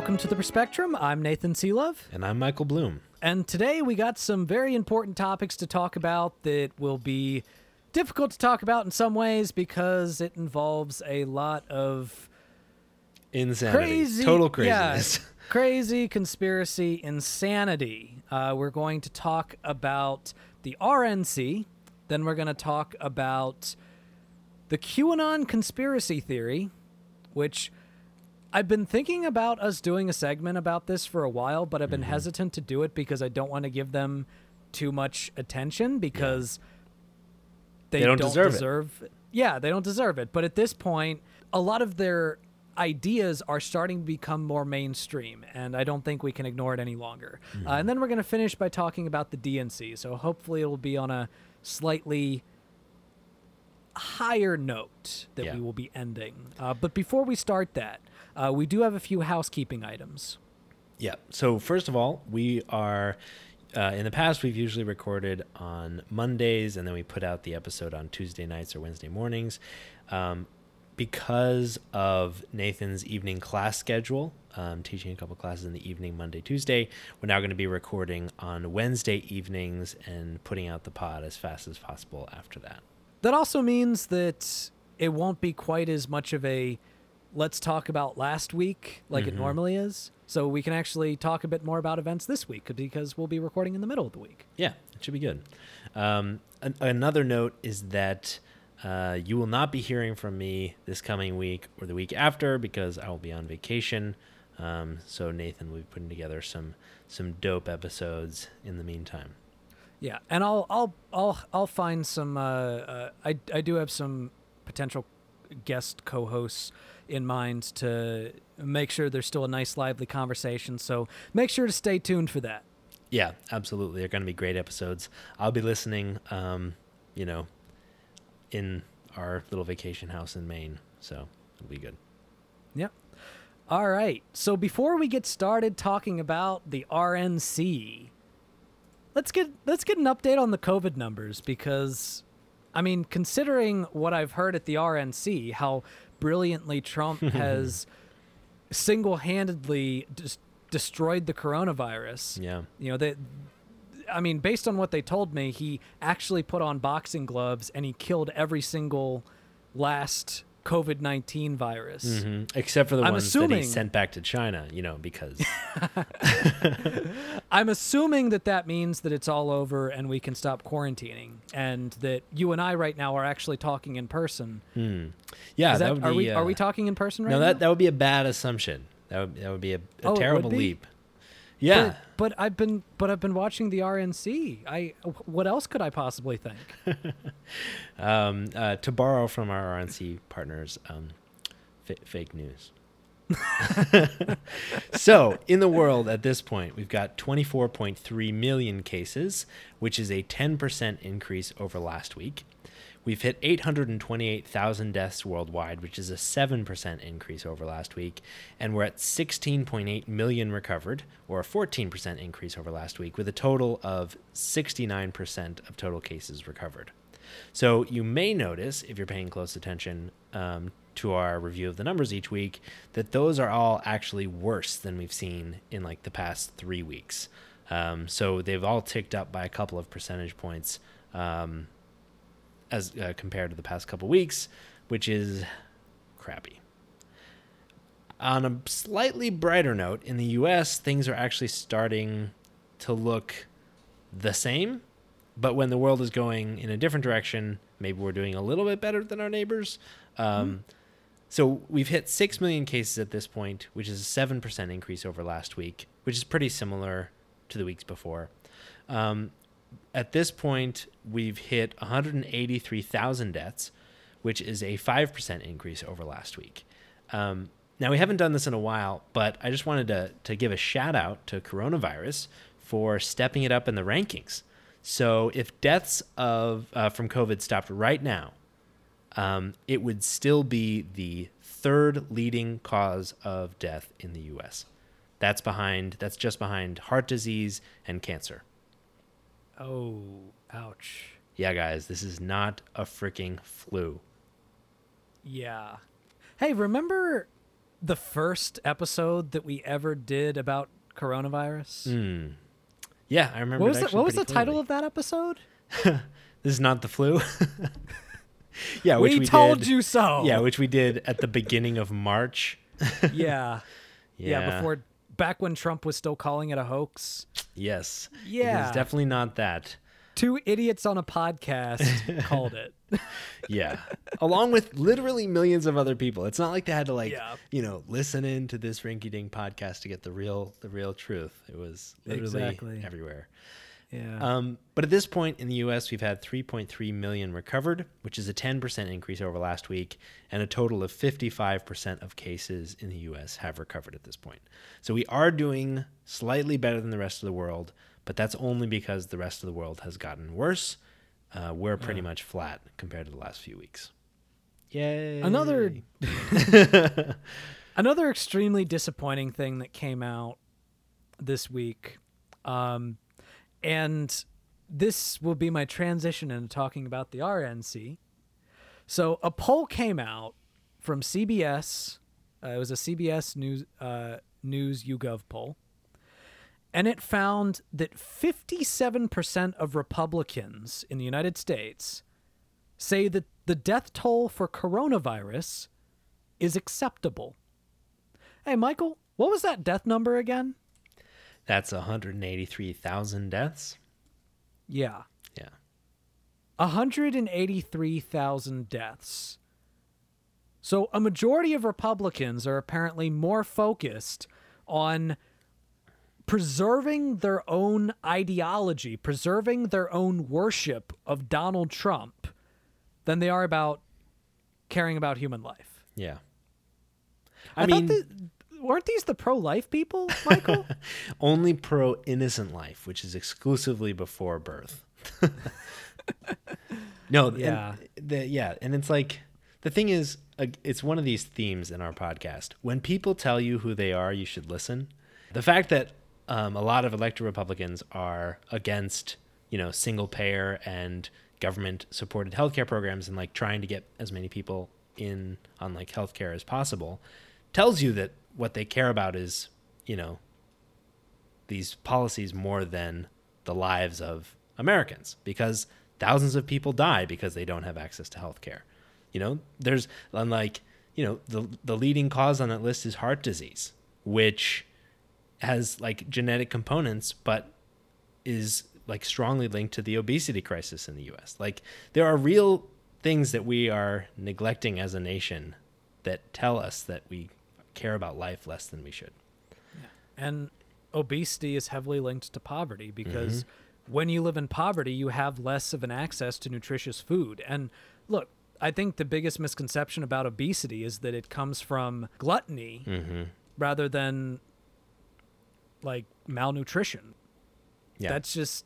Welcome to the Perspectrum. I'm Nathan Seelove. And I'm Michael Bloom. And today we got some very important topics to talk about that will be difficult to talk about in some ways because it involves a lot of Insanity. crazy, Total yeah, craziness. crazy conspiracy insanity. Uh, we're going to talk about the RNC. Then we're going to talk about the QAnon conspiracy theory, which I've been thinking about us doing a segment about this for a while, but I've been Mm-hmm. hesitant to do it because I don't want to give them too much attention because they, They don't deserve it. Yeah, they don't deserve it. But at this point, a lot of their ideas are starting to become more mainstream, and I don't think we can ignore it any longer. Mm-hmm. Uh, and then we're going to finish by talking about the DNC. So hopefully it'll be on a slightly higher note that Yeah. we will be ending. Uh, but before we start that, uh, we do have a few housekeeping items. Yeah. So first of all, we are uh, in the past we've usually recorded on Mondays and then we put out the episode on Tuesday nights or Wednesday mornings. Um, because of Nathan's evening class schedule, um, teaching a couple classes in the evening, Monday, Tuesday, we're now going to be recording on Wednesday evenings and putting out the pod as fast as possible after that. That also means that it won't be quite as much of a let's talk about last week like it normally is. So we can actually talk a bit more about events this week because we'll be recording in the middle of the week. Yeah, it should be good. Um, an- another note is that uh, you will not be hearing from me this coming week or the week after because I will be on vacation. Um, so Nathan will be putting together some some dope episodes in the meantime. Yeah, and I'll I'll I'll I'll find some. Uh, uh, I I do have some potential guest co-hosts in mind to make sure there's still a nice lively conversation. So make sure to stay tuned for that. Yeah, absolutely. They're going to be great episodes. I'll be listening. Um, you know, in our little vacation house in Maine, so it'll be good. Yep. All right. So before we get started talking about the RNC, let's get let's get an update on the COVID numbers because I mean, considering what I've heard at the RNC, how brilliantly Trump has single-handedly just destroyed the coronavirus. Yeah. You know, they I mean, based on what they told me, he actually put on boxing gloves and he killed every single last COVID 19 virus. hmm Except for the I'm ones that assuming- he sent back to China, you know, because I'm assuming that that means that it's all over and we can stop quarantining and that you and I right now are actually talking in person. yeah, that, that, would are be. we are uh, we talking in person right No, now? that that would be a bad assumption. That would that would be a, a Oh, terrible leap. Yeah. But, but I've been but I've been watching the RNC. I what else could I possibly think? um, uh, to borrow from our RNC partners, um, fa- fake news. so, in the world at this point, we've got 24.3 million cases, which is a 10% increase over last week. We've hit 828,000 deaths worldwide, which is a 7% increase over last week. And we're at 16.8 million recovered, or a 14% increase over last week, with a total of 69% of total cases recovered. So you may notice, if you're paying close attention um, to our review of the numbers each week, that those are all actually worse than we've seen in like the past three weeks. Um, so they've all ticked up by a couple of percentage points um, as uh, compared to the past couple weeks, which is crappy. On a slightly brighter note, in the US, things are actually starting to look the same, but when the world is going in a different direction, maybe we're doing a little bit better than our neighbors. Um, So we've hit 6 million cases at this point, which is a 7% increase over last week, which is pretty similar to the weeks before. Um, at this point, we've hit 183,000 deaths, which is a 5% increase over last week. Um, now we haven't done this in a while, but I just wanted to to give a shout out to coronavirus for stepping it up in the rankings. So if deaths of uh, from COVID stopped right now, um, it would still be the third leading cause of death in the U.S. That's behind. That's just behind heart disease and cancer. Oh, ouch. Yeah, guys, this is not a freaking flu. Yeah. Hey, remember the first episode that we ever did about coronavirus? Hmm. Yeah, I remember. What was the, what was the title of that episode? This is not the flu. yeah, we, which we, told did, you so. Yeah, which we did at the beginning of March. yeah. Yeah. Yeah, before back when Trump was still calling it a hoax. Yes. It Yeah. is definitely not that. Two idiots on a podcast called it. Yeah. Along with literally millions of other people. It's not like they had to like, Yeah. you know, listen in to this rinky dink podcast to get the real the real truth. It was literally Exactly. everywhere. Yeah. Um, but at this point in the US, we've had 3.3 million recovered, which is a 10% increase over last week, and a total of 55% of cases in the US have recovered at this point. So we are doing slightly better than the rest of the world, but that's only because the rest of the world has gotten worse. Uh, we're pretty much flat compared to the last few weeks. Yay. Another another extremely disappointing thing that came out this week um, and this will be my transition into talking about the rnc so a poll came out from cbs uh, it was a cbs news uh, news YouGov poll and it found that 57% of republicans in the united states say that the death toll for coronavirus is acceptable. Hey, Michael, what was that death number again? That's 183,000 deaths. Yeah, Yeah. 183,000 deaths. So a majority of Republicans are apparently more focused on preserving their own ideology, preserving their own worship of Donald Trump than they are about caring about human life. Yeah. I, I, mean, weren't these the pro-life people, Michael? only pro innocent life, which is exclusively before birth. no, Yeah. and the, yeah, and it's like the thing is, uh, it's one of these themes in our podcast. When people tell you who they are, you should listen. The fact that um, a lot of elected Republicans are against, you know, single payer and government supported healthcare programs and like trying to get as many people in on like healthcare as possible tells you that what they care about is, you know, these policies more than the lives of Americans because thousands of people die because they don't have access to health care. You know, there's unlike, you know, the the leading cause on that list is heart disease, which has like genetic components but is like strongly linked to the obesity crisis in the US. Like there are real things that we are neglecting as a nation that tell us that we care about life less than we should. and obesity is heavily linked to poverty because when you live in poverty, you have less of an access to nutritious food. And look, I think the biggest misconception about obesity is that it comes from gluttony Mm-hmm. rather than like malnutrition. Yeah. That's just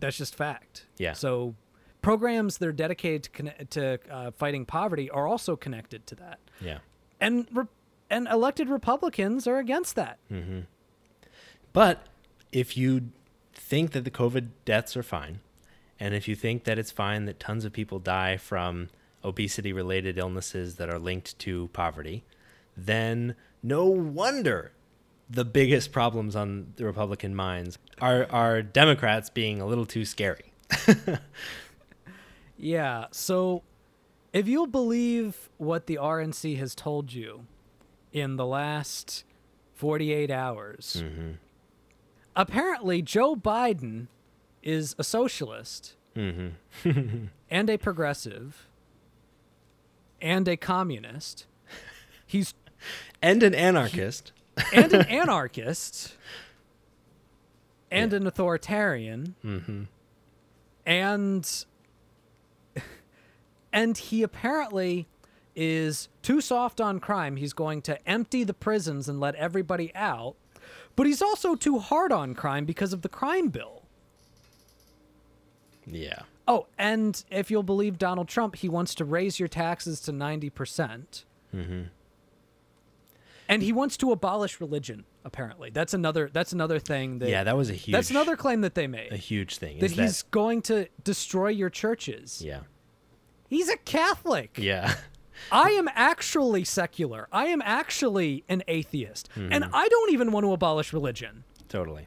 that's just fact. Yeah. So programs that are dedicated to, to uh, fighting poverty are also connected to that. yeah. And re- and elected Republicans are against that. Mm-hmm. But if you think that the COVID deaths are fine, and if you think that it's fine that tons of people die from obesity related illnesses that are linked to poverty, then no wonder the biggest problems on the Republican minds are, are Democrats being a little too scary. Yeah. So if you'll believe what the RNC has told you in the last 48 hours, mm-hmm. apparently Joe Biden is a socialist mm-hmm. and a progressive and a communist. He's And an anarchist. and an anarchist and an authoritarian. Mm-hmm. And and he apparently is too soft on crime. He's going to empty the prisons and let everybody out. But he's also too hard on crime because of the crime bill. Yeah. Oh, and if you'll believe Donald Trump, he wants to raise your taxes to 90%. percent Mm-hmm. And he wants to abolish religion, apparently. That's another that's another thing that Yeah, that was a huge That's another claim that they made. a huge thing. that he's going to destroy your churches. Yeah. He's a Catholic. Yeah. I am actually secular. I am actually an atheist. And Mm-hmm. I don't even want to abolish religion. Totally.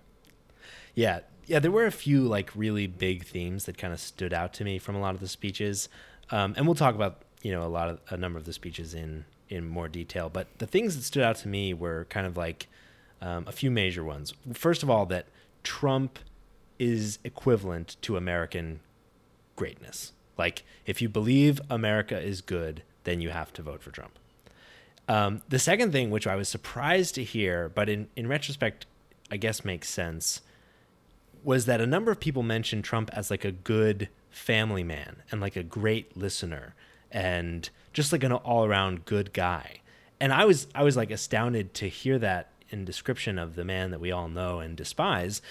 Yeah. Yeah, there were a few like really big themes that kind of stood out to me from a lot of the speeches. Um, and we'll talk about, you know, a lot of a number of the speeches in in more detail, but the things that stood out to me were kind of like um, a few major ones. First of all, that Trump is equivalent to American greatness. Like, if you believe America is good, then you have to vote for Trump. Um, the second thing, which I was surprised to hear, but in, in retrospect, I guess makes sense, was that a number of people mentioned Trump as like a good family man and like a great listener and just like an all around good guy. And I was I was like astounded to hear that in description of the man that we all know and despise.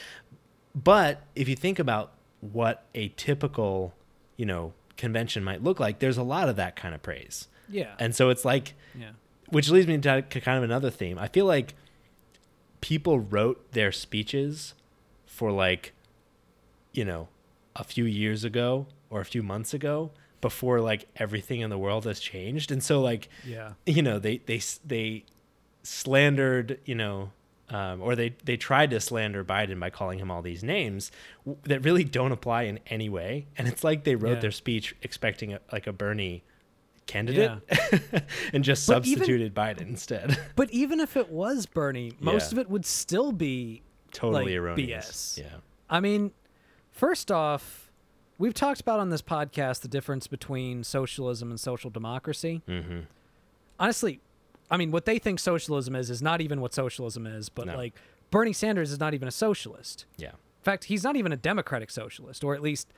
But if you think about what a typical, you know, convention might look like, there's a lot of that kind of praise. Yeah. And so it's like yeah. which leads me to kind of another theme. I feel like people wrote their speeches for like, you know, a few years ago or a few months ago before like everything in the world has changed. And so like, Yeah. you know, they they they slandered, you know, um, or they they tried to slander Biden by calling him all these names w- that really don't apply in any way. And it's like they wrote Yeah. their speech expecting a, like a Bernie candidate and just But even- substituted Biden instead. But even if it was Bernie, most Yeah. of it would still be totally Like, erroneous. BS. Yeah. I mean, first off, we've talked about on this podcast the difference between socialism and social democracy. Mm-hmm. Honestly, I mean, what they think socialism is is not even what socialism is, but No. like Bernie Sanders is not even a socialist. Yeah. In fact, he's not even a democratic socialist, or at least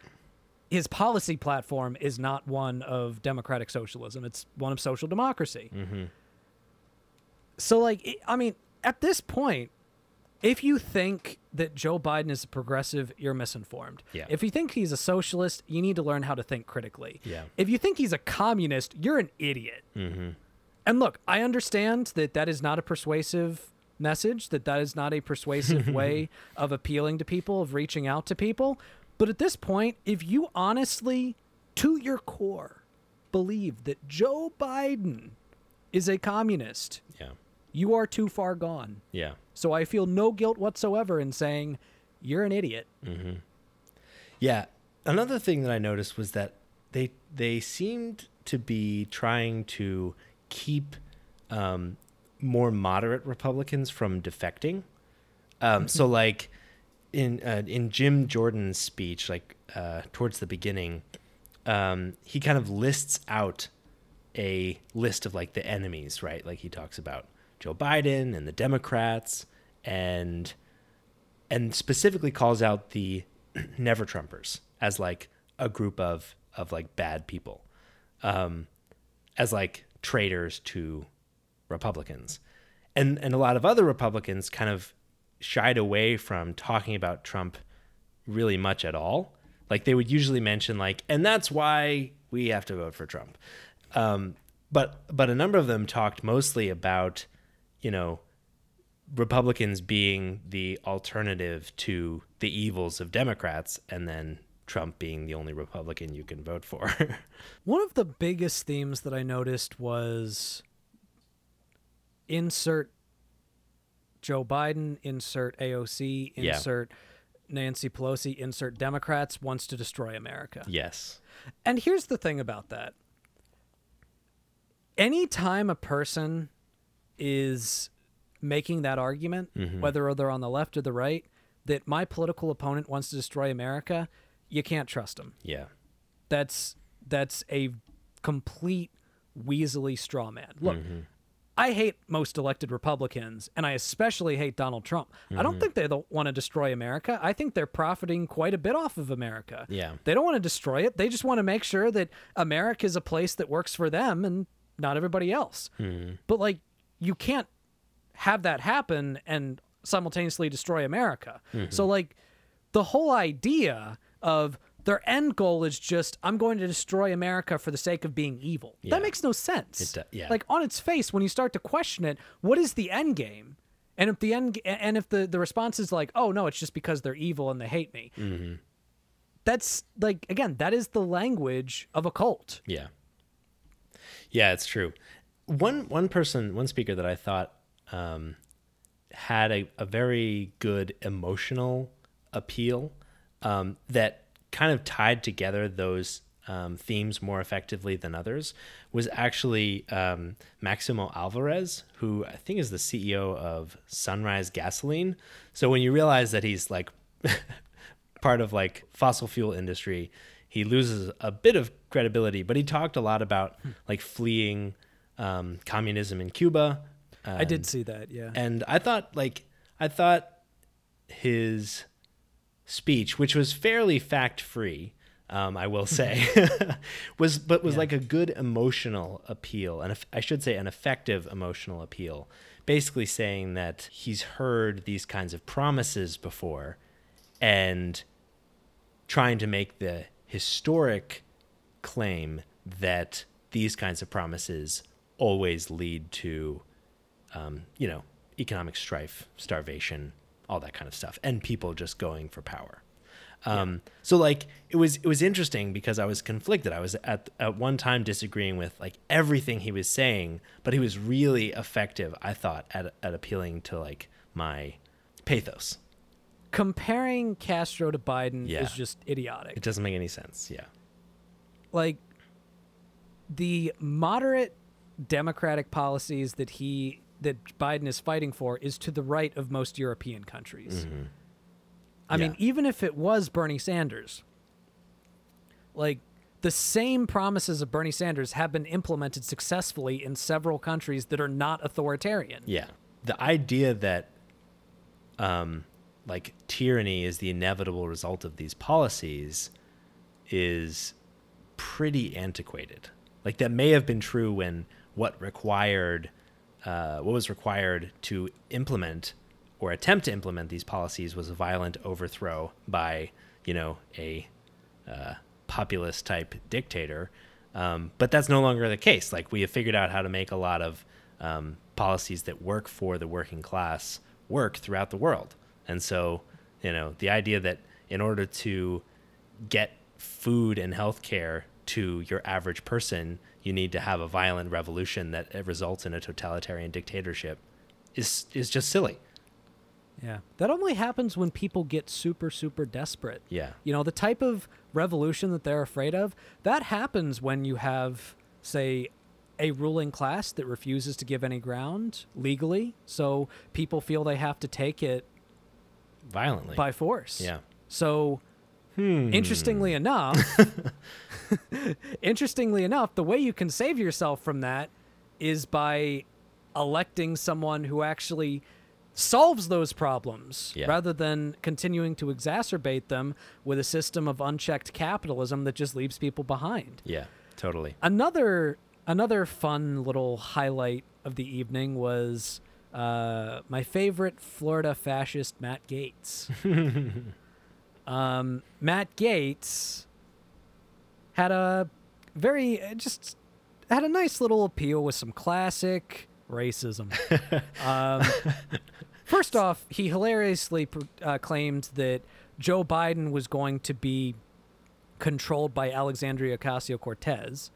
his policy platform is not one of democratic socialism. It's one of social democracy. Mm-hmm. So, like, I mean, at this point, if you think that Joe Biden is a progressive, you're misinformed. Yeah. If you think he's a socialist, you need to learn how to think critically. Yeah. If you think he's a communist, you're an idiot. Mm-hmm. And look, I understand that that is not a persuasive message, that that is not a persuasive way of appealing to people, of reaching out to people. But at this point, if you honestly, to your core, believe that Joe Biden is a communist, Yeah. you are too far gone. Yeah. So I feel no guilt whatsoever in saying you're an idiot. Mm-hmm. Yeah. Another thing that I noticed was that they they seemed to be trying to keep um, more moderate Republicans from defecting. Um, so like in uh, in Jim Jordan's speech, like uh, towards the beginning, um, he kind of lists out a list of like the enemies, right? Like he talks about Joe Biden and the Democrats and and specifically calls out the never Trumpers as like a group of of like bad people, um, as like traitors to Republicans, and and a lot of other Republicans kind of shied away from talking about Trump really much at all. Like they would usually mention like, and that's why we have to vote for Trump. Um, but but a number of them talked mostly about, you know, Republicans being the alternative to the evils of Democrats, and then Trump being the only Republican you can vote for. One of the biggest themes that I noticed was insert Joe Biden, insert AOC, Yeah. insert Nancy Pelosi, insert Democrats wants to destroy America. yes. And here's the thing about that. Anytime a person is making that argument, Mhm. whether they're on the left or the right, that my political opponent wants to destroy America, you can't trust them. Yeah. That's that's a complete weaselly straw man. Look, Mm-hmm. I hate most elected Republicans, and I especially hate Donald Trump. I don't mm-hmm. think they don't want to destroy America. I think they're profiting quite a bit off of America. Yeah. They don't want to destroy it. They just want to make sure that America is a place that works for them, and not everybody else. Mm-hmm. But like you can't have that happen and simultaneously destroy America. Mm-hmm. So like the whole idea of their end goal is just I'm going to destroy America for the sake of being evil. Yeah. That makes no sense. Do- yeah. Like on its face, when you start to question it, what is the end game? And if the end and if the the response is like, oh no, it's just because they're evil and they hate me. Mm-hmm. That's like again, that is the language of a cult. Yeah. Yeah, it's true. One one person, one speaker that I thought um, had a, a very good emotional appeal um, that kind of tied together those um, themes more effectively than others was actually um, Maximo Alvarez, who I think is the CEO of Sunrise Gasoline. So when you realize that he's like part of like fossil fuel industry, he loses a bit of credibility. But he talked a lot about like fleeing um, communism in Cuba. I did see that, yeah. And I thought like I thought his speech, which was fairly fact free, um, I will say, was but was like a good emotional appeal, and I should say an effective emotional appeal. Basically saying that he's heard these kinds of promises before, and trying to make the historic claim that these kinds of promises always lead to um, you know, economic strife, starvation, all that kind of stuff, and people just going for power. Um, So like it was it was interesting because I was conflicted. I was at at one time disagreeing with like everything he was saying, but he was really effective. I thought at at appealing to like my pathos. Comparing Castro to Biden Yeah. is just idiotic. It doesn't make any sense. Yeah. like the moderate democratic policies that he that Biden is fighting for is to the right of most European countries. I mean, Mm-hmm. Yeah. even if it was Bernie Sanders, like the same promises of Bernie Sanders have been implemented successfully in several countries that are not authoritarian. Yeah. The idea that um like tyranny is the inevitable result of these policies is pretty antiquated. Like that may have been true when what required uh, what was required to implement or attempt to implement these policies was a violent overthrow by, you know, a uh, populist type dictator. Um, but that's no longer the case. Like we have figured out how to make a lot of um, policies that work for the working class work throughout the world. And so, you know, the idea that in order to get food and health care to your average person, you need to have a violent revolution that uh, results in a totalitarian dictatorship is is just silly. Yeah. That only happens when people get super, super desperate. Yeah. You know, the type of revolution that they're afraid of, that happens when you have, say, a ruling class that refuses to give any ground legally. So people feel they have to take it Violently. by force. yeah. So interestingly enough, interestingly enough, the way you can save yourself from that is by electing someone who actually solves those problems Yeah. rather than continuing to exacerbate them with a system of unchecked capitalism that just leaves people behind. Yeah. Totally. Another another fun little highlight of the evening was uh, my favorite Florida fascist Matt Gaetz. um, Matt Gaetz had a very uh, just had a nice little appeal with some classic racism. um, first off, he hilariously uh, claimed that Joe Biden was going to be controlled by Alexandria Ocasio Cortez.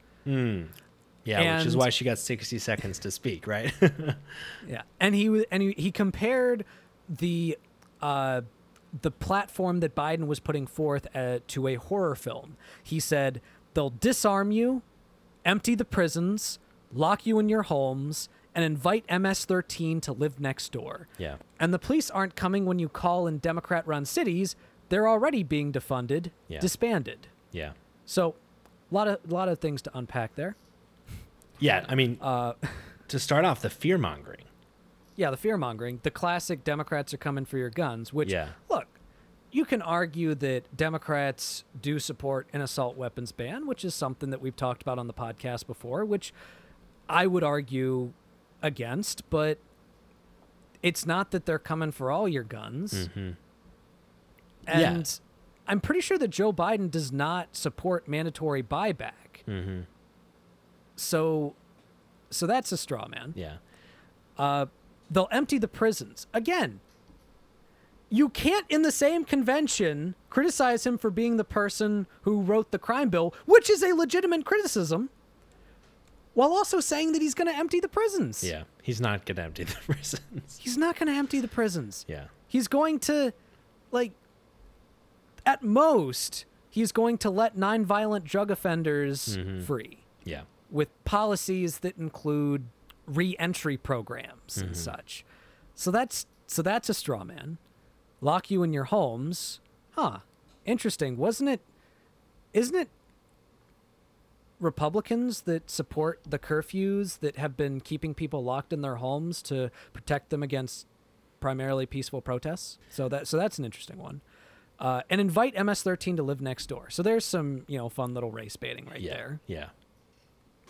Yeah, which is why she got 60 seconds to speak, right? Yeah, and he wa- and he, he compared the uh, the platform that Biden was putting forth uh, to a horror film. He said they'll disarm you, empty the prisons, lock you in your homes, and invite MS-13 to live next door. yeah. And the police aren't coming when you call in Democrat-run cities. They're already being defunded, Yeah. disbanded. Yeah. So, a lot of lot of things to unpack there. Yeah, I mean, Uh, to start off, the fear mongering. Yeah, the fear mongering. The classic Democrats are coming for your guns, which, Yeah. look, you can argue that Democrats do support an assault weapons ban, which is something that we've talked about on the podcast before, which I would argue against, but it's not that they're coming for all your guns. Mhm. And I'm pretty sure that Joe Biden does not support mandatory buyback. Mm-hmm. So so that's a straw man. Yeah. Uh, they'll empty the prisons. Again, you can't, in the same convention, criticize him for being the person who wrote the crime bill, which is a legitimate criticism, while also saying that he's going to empty the prisons. Yeah. He's not gonna empty the prisons. He's not going to empty the prisons. Yeah. He's going to, like, at most, he's going to let nine violent drug offenders Mhm. free Yeah. with policies that include re-entry programs and such. So that's so that's a straw man. Lock you in your homes. Huh. Interesting. Wasn't it isn't it Republicans that support the curfews that have been keeping people locked in their homes to protect them against primarily peaceful protests? So that so that's an interesting one. Uh, and invite MS-13 to live next door. So there's some, you know, fun little race baiting right yeah. there. Yeah.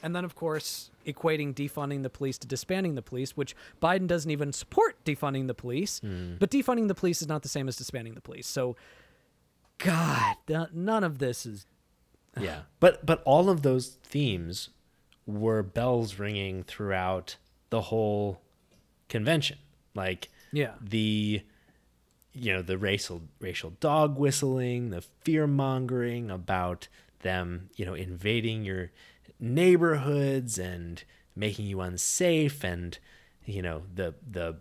And then, of course, equating defunding the police to disbanding the police, which Biden doesn't even support defunding the police. Hmm. But defunding the police is not the same as disbanding the police. So, God, th- none of this is. Yeah. But but all of those themes were bells ringing throughout the whole convention. Like Yeah. the you know, the racial racial dog whistling, the fear mongering about them, you know, invading your neighborhoods and making you unsafe and you know, the the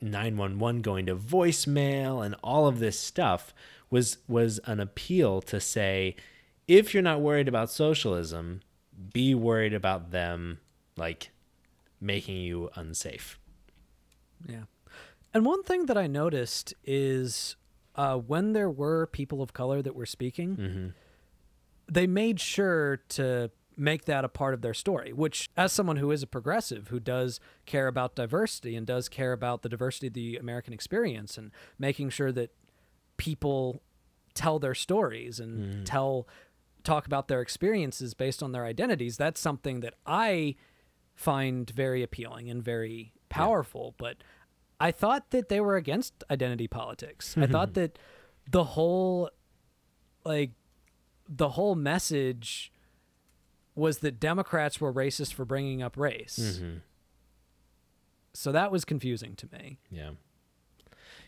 911 going to voicemail and all of this stuff was was an appeal to say if you're not worried about socialism be worried about them like making you unsafe Yeah. And one thing that I noticed is uh, when there were people of color that were speaking, mm-hmm. they made sure to make that a part of their story, which, as someone who is a progressive, who does care about diversity and does care about the diversity of the American experience and making sure that people tell their stories and mm. tell talk about their experiences based on their identities that's something that i find very appealing and very powerful. But i thought that they were against identity politics. I thought that the whole like the whole message was that democrats were racist for bringing up race so that was confusing to me Yeah.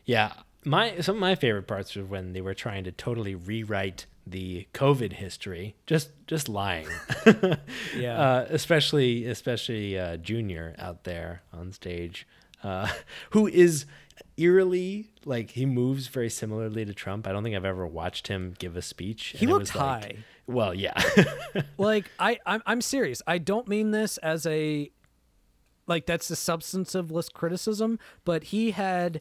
Yeah. My some of my favorite parts were when they were trying to totally rewrite the COVID history. Just just lying. Yeah. Uh, especially especially uh, Junior out there on stage, uh, who is eerily like he moves very similarly to Trump. I don't think I've ever watched him give a speech. He looked was like- high. Well, yeah. like I I'm, I'm serious i don't mean this as a like that's a substantiveless criticism but he had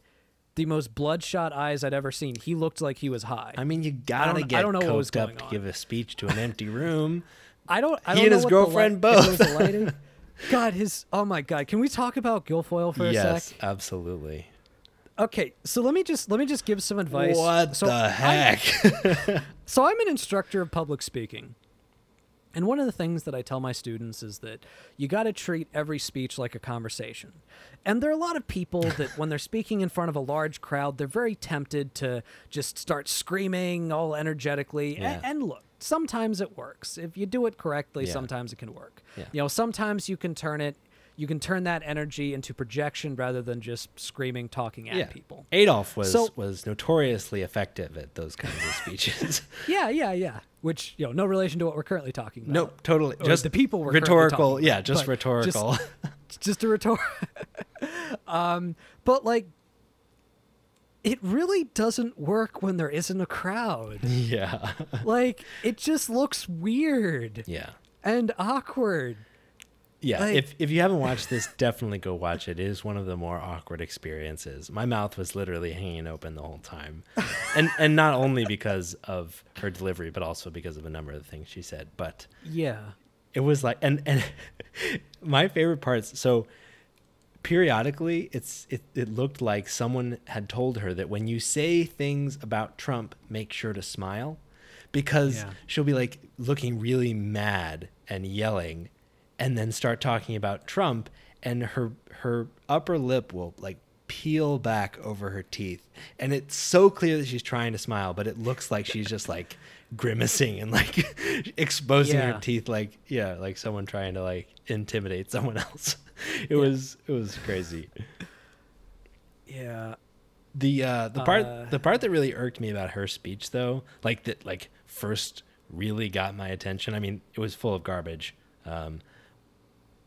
the most bloodshot eyes i'd ever seen he looked like he was high I mean, you gotta I get don't know what was coked up going to on. give a speech to an empty room. i don't i don't and know his what the li- girlfriend if it was both. the lighting. god his oh my god can we talk about guilfoyle for a yes, sec absolutely. okay so let me just let me just give some advice What so the heck? So I'm an instructor of public speaking. And one of the things that I tell my students is that you got to treat every speech like a conversation. And there are a lot of people that when they're speaking in front of a large crowd, they're very tempted to just start screaming all energetically. Yeah. And, look, sometimes it works. If you do it correctly, Yeah. sometimes it can work. Yeah. You know, sometimes you can turn it you can turn that energy into projection rather than just screaming talking at people. Adolf was So- was notoriously effective at those kinds of speeches. Yeah, yeah, yeah. Which, you know, no relation to what we're currently talking about. nope, totally. Or Just the people we're rhetorical. Yeah, just rhetorical. just a retort. um, but like, it really doesn't work when there isn't a crowd. yeah, like, it just looks weird yeah, and awkward. Yeah. If if you haven't watched this, definitely go watch it. It is one of the more awkward experiences. My mouth was literally hanging open the whole time, and and not only because of her delivery, but also because of a number of the things she said. But Yeah. it was like and and my favorite parts so periodically it's it, it looked like someone had told her that when you say things about trump make sure to smile because Yeah. she'll be like looking really mad and yelling and then start talking about Trump, and her her upper lip will like peel back over her teeth, and it's so clear that she's trying to smile, but it looks like she's just like grimacing and like exposing Yeah. her teeth, like yeah, like someone trying to like intimidate someone else. It was it was crazy. Yeah. The uh, the part Uh, the part that really irked me about her speech though, like that like first really got my attention. I mean, it was full of garbage. Um,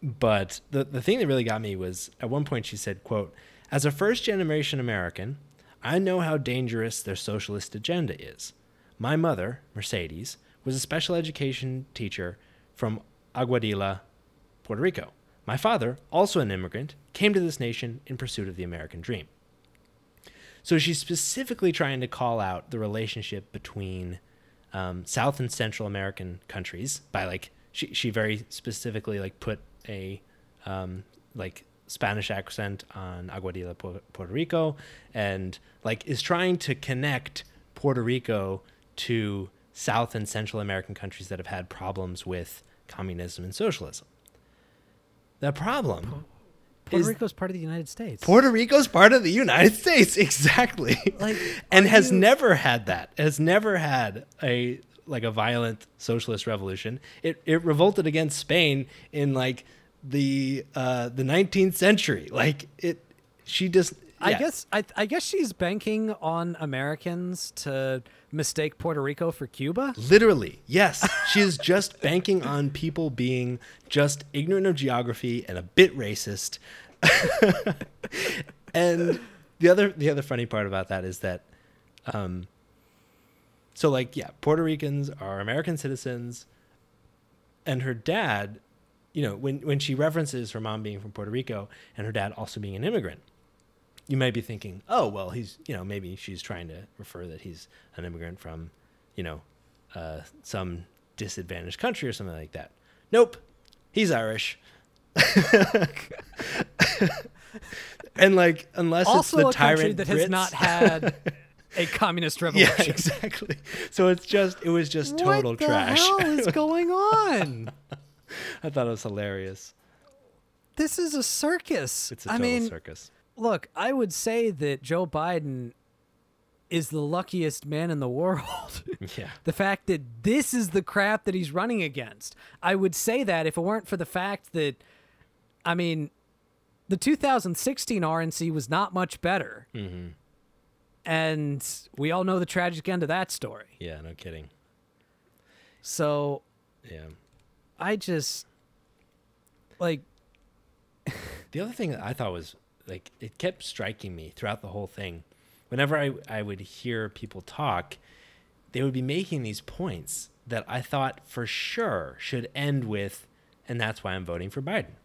but the the thing that really got me was at one point she said, "quote As a first generation American, I know how dangerous their socialist agenda is. My mother, Mercedes, was a special education teacher from Aguadilla, Puerto Rico. My father, also an immigrant, came to this nation in pursuit of the American dream." So she's specifically trying to call out the relationship between um, South and Central American countries by like she she very specifically like put a um, like Spanish accent on Aguadilla, Puerto Rico, and like is trying to connect Puerto Rico to South and Central American countries that have had problems with communism and socialism. The problem Puerto is Rico's part of the United States. Puerto Rico's part of the United States, exactly. Like, and has you- never had that. Has never had a like a violent socialist revolution. It it revolted against Spain in like the uh the 19th century. Like it she just I guess I, I guess she's banking on Americans to mistake Puerto Rico for Cuba. Literally, yes. She is just banking on people being just ignorant of geography and a bit racist. and the other the other funny part about that is that um so like yeah, Puerto Ricans are American citizens and her dad, you know, when when she references her mom being from Puerto Rico and her dad also being an immigrant, you might be thinking, oh, well, he's, you know, maybe she's trying to refer that he's an immigrant from, you know, uh, some disadvantaged country or something like that. Nope, he's Irish. and like, unless Also, it's the tyrant that has not had a communist revolution. yeah, exactly. So it's just, it was just total what the trash. hell is going on? I thought it was hilarious. this is a circus. It's a total mean, circus. look, I would say that Joe Biden is the luckiest man in the world. Yeah. the fact that this is the crap that he's running against. I would say that if it weren't for the fact that, I mean, the 2016 RNC was not much better. Mm-hmm. And we all know the tragic end of that story. Yeah, no kidding. So Yeah. I just, like, The other thing that I thought was like it kept striking me throughout the whole thing. Whenever I, I would hear people talk, they would be making these points that I thought for sure should end with, and that's why I'm voting for Biden.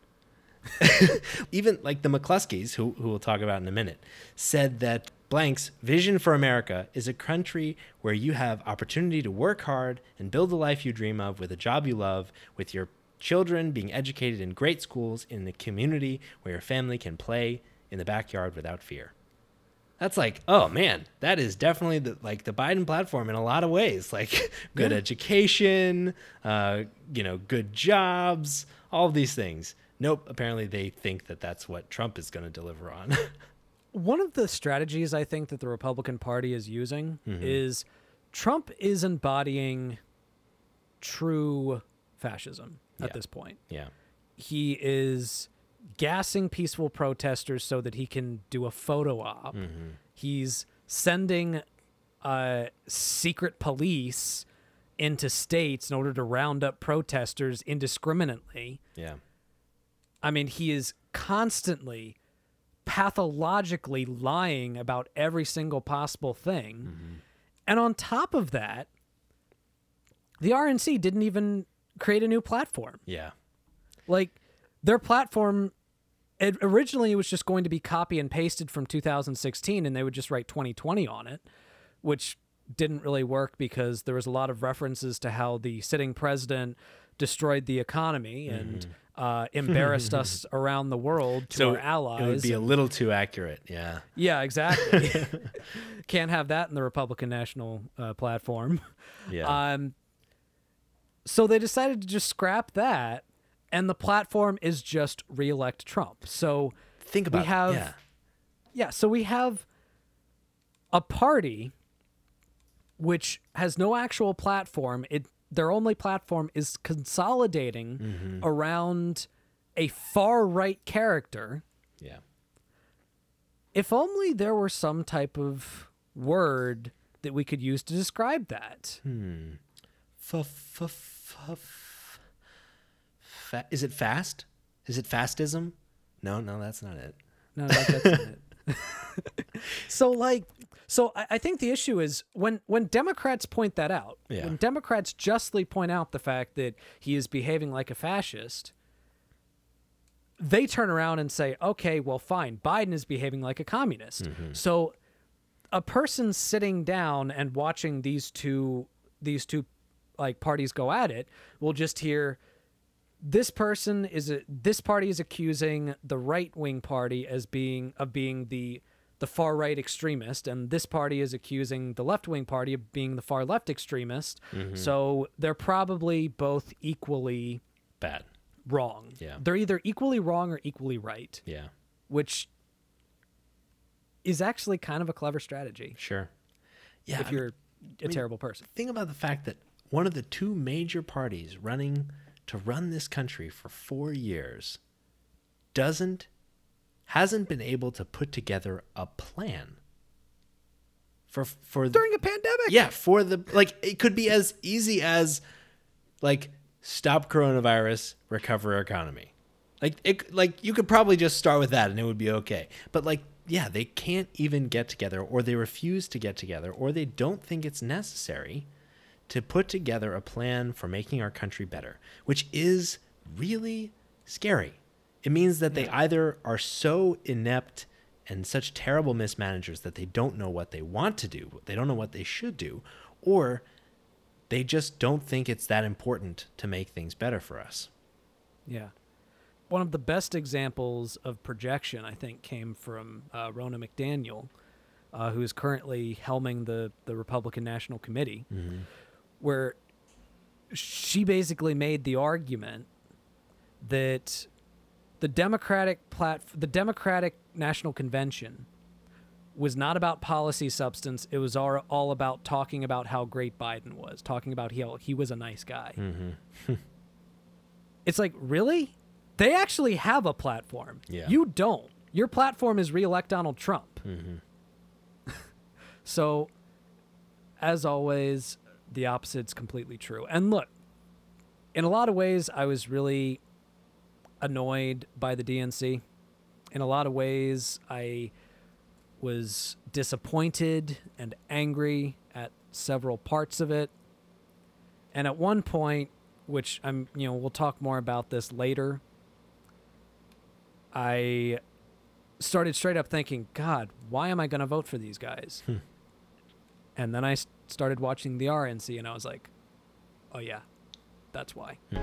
Even like the McCloskeys, who, who we'll talk about in a minute, said that Blank's vision for America is a country where you have opportunity to work hard and build the life you dream of with a job you love, with your children being educated in great schools in a community where your family can play in the backyard without fear. That's like, oh man, that is definitely the like the Biden platform in a lot of ways. Like good Yeah. education, uh, you know, good jobs, all of these things. Nope, apparently they think that that's what Trump is going to deliver on. one of the strategies I think that the Republican Party is using is Trump is embodying true fascism at Yeah. this point. yeah. He is gassing peaceful protesters so that he can do a photo op. He's sending uh, secret police into states in order to round up protesters indiscriminately. Yeah. I mean, he is constantly pathologically lying about every single possible thing. And on top of that, the RNC didn't even create a new platform. Yeah. Like their platform it originally was just going to be copy and pasted from 2016 and they would just write 2020 on it, which didn't really work because there was a lot of references to how the sitting president destroyed the economy and uh, embarrassed us around the world to So our allies. it would be a little too accurate. Yeah. yeah, exactly. Can't have that in the Republican National uh, platform. Yeah. Um, so they decided to just scrap that and the platform is just reelect Trump. So Think about we have yeah. yeah, so we have a party which has no actual platform. It their only platform is consolidating Mm-hmm. around a far right character. Yeah. If only there were some type of word that we could use to describe that. Hmm. F- f- f- fa- is it fast? Is it fastism? No, no, that's not it. No, that, that's not it. so like so I, I think the issue is when when Democrats point that out, Yeah. when Democrats justly point out the fact that he is behaving like a fascist, they turn around and say, okay, well fine, Biden is behaving like a communist. Mm-hmm. So a person sitting down and watching these two these two like parties go at it we'll just hear this person is a, this party is accusing the right wing party as being of being the the far right extremist and this party is accusing the left wing party of being the far left extremist mm-hmm. so they're probably both equally Bad. wrong Yeah. they're either equally wrong or equally right Yeah. which is actually kind of a clever strategy Sure. Yeah. if I you're a terrible person think about the fact that one of the two major parties running to run this country for four years doesn't hasn't been able to put together a plan for for during a pandemic. Yeah for the like it could be as easy as like stop coronavirus recover our economy. Like it like you could probably just start with that and it would be okay. But like yeah they can't even get together or they refuse to get together or they don't think it's necessary to put together a plan for making our country better which is really scary it means that they either are so inept and such terrible mismanagers that they don't know what they want to do, they don't know what they should do, or they just don't think it's that important to make things better for us. Yeah. One of the best examples of projection, I think, came from uh, Ronna McDaniel, uh, who is currently helming the, the Republican National Committee, where she basically made the argument that the Democratic plat- the Democratic National Convention was not about policy substance. It was all, all about talking about how great Biden was, talking about how he was a nice guy. Mm-hmm. it's like, really? They actually have a platform. Yeah. You don't. Your platform is re-elect Donald Trump. Mm-hmm. so, as always, the opposite's completely true. And look, in a lot of ways, I was really annoyed by the DNC. In a lot of ways, I was disappointed and angry at several parts of it. And at one point, which I'm, you know, we'll talk more about this later, I started straight up thinking, God, why am I going to vote for these guys? Hmm. And then I started watching the RNC and I was like, oh, yeah, that's why. Hmm.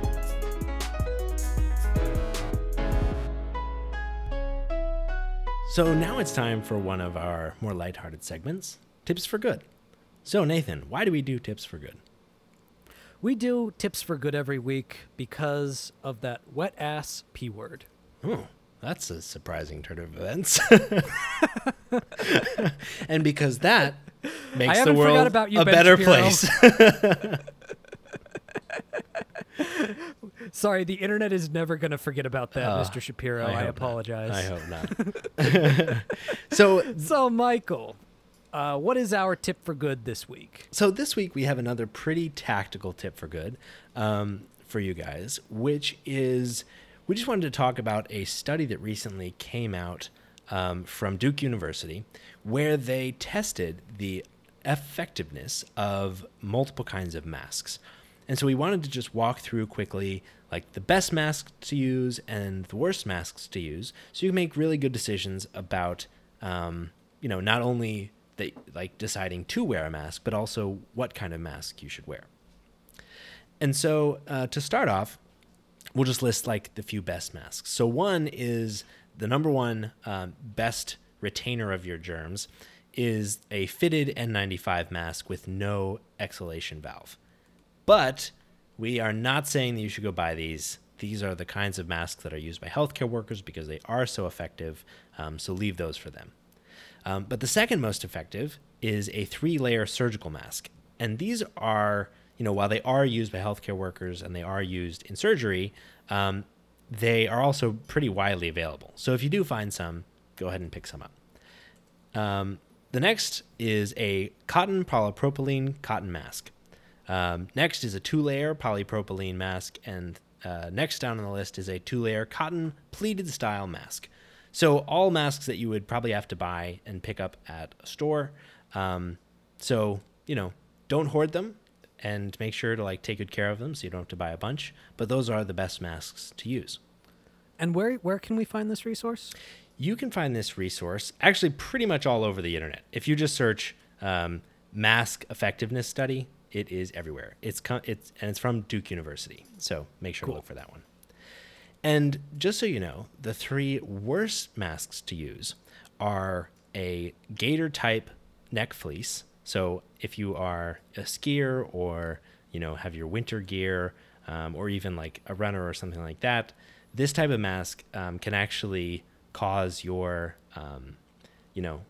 So now it's time for one of our more lighthearted segments, Tips for Good. So Nathan, why do we do Tips for Good? We do tips for good every week because of that wet ass P word. Oh, that's a surprising turn of events. and because that makes the world about you, a Ben better Shapiro. place. Sorry, the internet is never going to forget about that, Uh, Mr. Shapiro. I I, hope not. apologize. I hope not. so So, Michael, uh, what is our tip for good this week? So this week we have another pretty tactical tip for good um, for you guys, which is we just wanted to talk about a study that recently came out um, from Duke University, where they tested the effectiveness of multiple kinds of masks. And so we wanted to just walk through quickly like the best masks to use and the worst masks to use, so you can make really good decisions about, um, you know, not only the, like deciding to wear a mask, but also what kind of mask you should wear. And so uh, to start off, we'll just list like the few best masks. So one is the number one um, best retainer of your germs is a fitted N95 mask with no exhalation valve. But we are not saying that you should go buy these these are the kinds of masks that are used by healthcare workers because they are so effective. Um, so leave those for them. Um, but the second most effective is a three layer surgical mask. And these are, you know, while they are used by healthcare workers and they are used in surgery, um, they are also pretty widely available. So if you do find some, go ahead and pick some up. Um, the next is a cotton polypropylene cotton mask. Um, next is a two layer polypropylene mask. And uh, next down on the list is a two layer cotton pleated style mask. So, all masks that you would probably have to buy and pick up at a store. Um, so, you know, don't hoard them and make sure to like take good care of them so you don't have to buy a bunch. But those are the best masks to use. And where where can we find this resource? You can find this resource actually pretty much all over the internet. If you just search um, mask effectiveness study, it is everywhere. It's it's and it's from Duke University. So make sure cool. to look for that one. And just so you know, the three worst masks to use are a gaiter type neck fleece. So if you are a skier or you know have your winter gear um, or even like a runner or something like that, this type of mask um, can actually cause your um, you know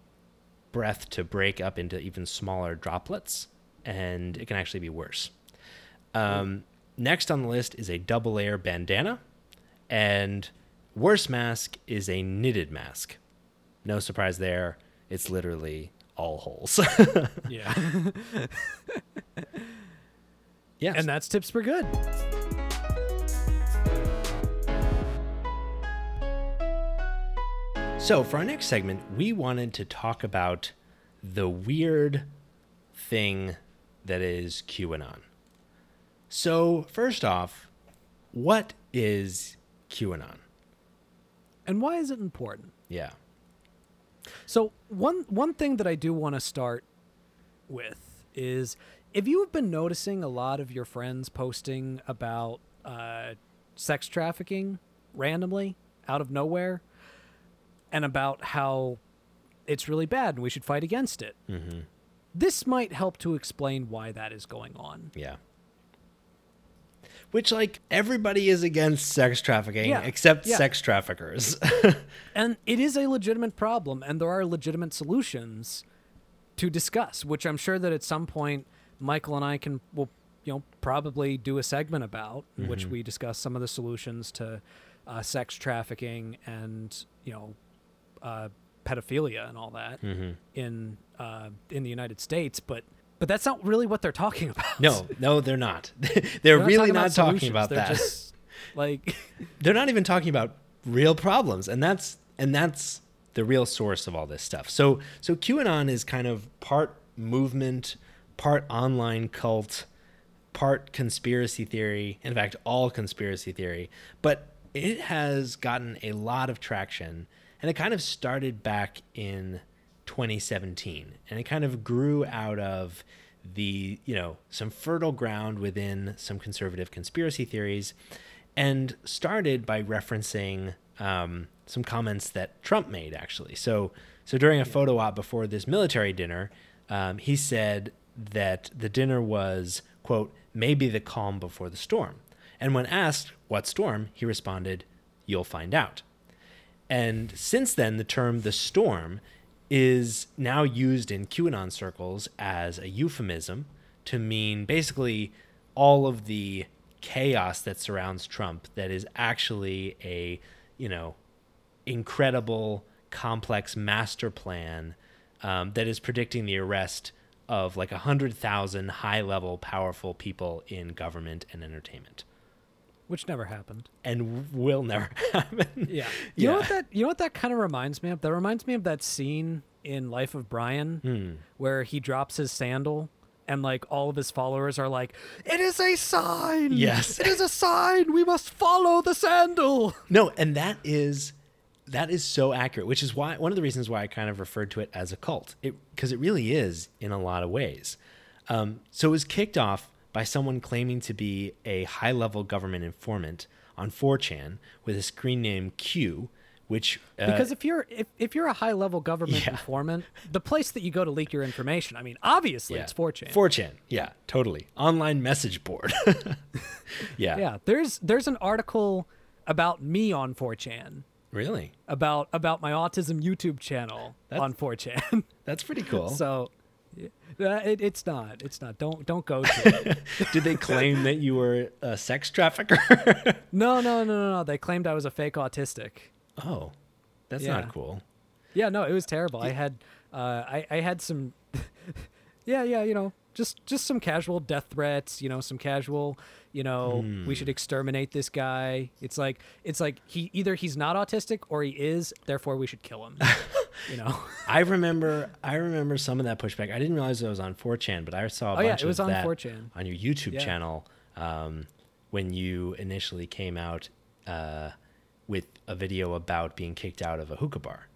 breath to break up into even smaller droplets and it can actually be worse. Um, next on the list is a double layer bandana and worst mask is a knitted mask. No surprise there. It's literally all holes yeah yeah and that's tips for good So, for our next segment, we wanted to talk about the weird thing that is QAnon. So, first off, what is QAnon? And why is it important? Yeah. So, one one thing that I do want to start with is if you have been noticing a lot of your friends posting about uh, sex trafficking randomly out of nowhere, and about how it's really bad and we should fight against it. Mm-hmm. This might help to explain why that is going on. Yeah. Which, like, everybody is against sex trafficking yeah. except yeah. sex traffickers. and it is a legitimate problem, and there are legitimate solutions to discuss, which I'm sure that at some point Michael and I can will you know probably do a segment about, mm-hmm. which we discuss some of the solutions to uh, sex trafficking and you know uh, pedophilia and all that mm-hmm. in uh, in the United States, but but that's not really what they're talking about. No, no, they're not. they're, they're not really talking not about talking about they're that. Just, like they're not even talking about real problems, and that's and that's the real source of all this stuff. So so QAnon is kind of part movement, part online cult, part conspiracy theory. In fact, all conspiracy theory, but it has gotten a lot of traction and it kind of started back in 2017 and it kind of grew out of the you know some fertile ground within some conservative conspiracy theories and started by referencing um, some comments that trump made actually. So so during a photo op before this military dinner um, he said that the dinner was quote maybe the calm before the storm. And when asked what storm he responded you'll find out. And since then, the term the storm is now used in QAnon circles as a euphemism to mean basically all of the chaos that surrounds Trump that is actually a, you know, incredible, complex master plan um, that is predicting the arrest of like 100,000 high level, powerful people in government and entertainment which never happened and will never happen. Yeah. You yeah. know what that you know what that kind of reminds me of? That reminds me of that scene in Life of Brian hmm. where he drops his sandal and like all of his followers are like, "It is a sign. Yes. It is a sign. We must follow the sandal." No, and that is that is so accurate, which is why one of the reasons why I kind of referred to it as a cult. It because it really is in a lot of ways. Um, so it was kicked off by someone claiming to be a high level government informant on 4chan with a screen name Q, which uh, Because if you're if, if you're a high level government Yeah. informant, the place that you go to leak your information, I mean, obviously yeah, it's 4chan. 4chan, yeah, totally. Online message board. yeah. yeah, there's there's an article about me on 4chan Really? about about my autism YouTube channel That's- on 4chan. That's pretty cool. so it, it's not it's not don't don't go to it. Did they claim that you were a sex trafficker? no no no no no they claimed I was a fake autistic. oh, that's Yeah. not cool. Yeah, no, it was terrible. I had uh, I I had some yeah yeah you know just just some casual death threats. You know some casual you know we should exterminate this guy. It's like it's like he either he's not autistic or he is. Therefore we should kill him. You know. I remember I remember some of that pushback. I didn't realize it was on 4chan, but I saw a Oh, bunch yeah, it was of on that 4chan. on your YouTube Yeah. channel um, when you initially came out uh, with a video about being kicked out of a hookah bar.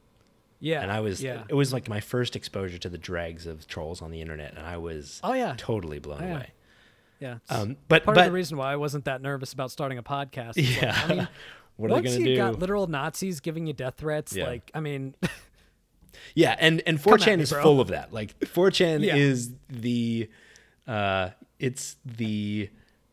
Yeah. And I was yeah. it was like my first exposure to the dregs of trolls on the internet and I was Oh, yeah. totally blown Oh, yeah. away. yeah. Um, but Part but of the reason why I wasn't that nervous about starting a podcast. is, like, yeah. I mean, what are they once going to you do? got literal Nazis giving you death threats, Yeah. like I mean, Yeah, and and 4chan me, is bro. full of that. Like 4chan Yeah. is the uh it's the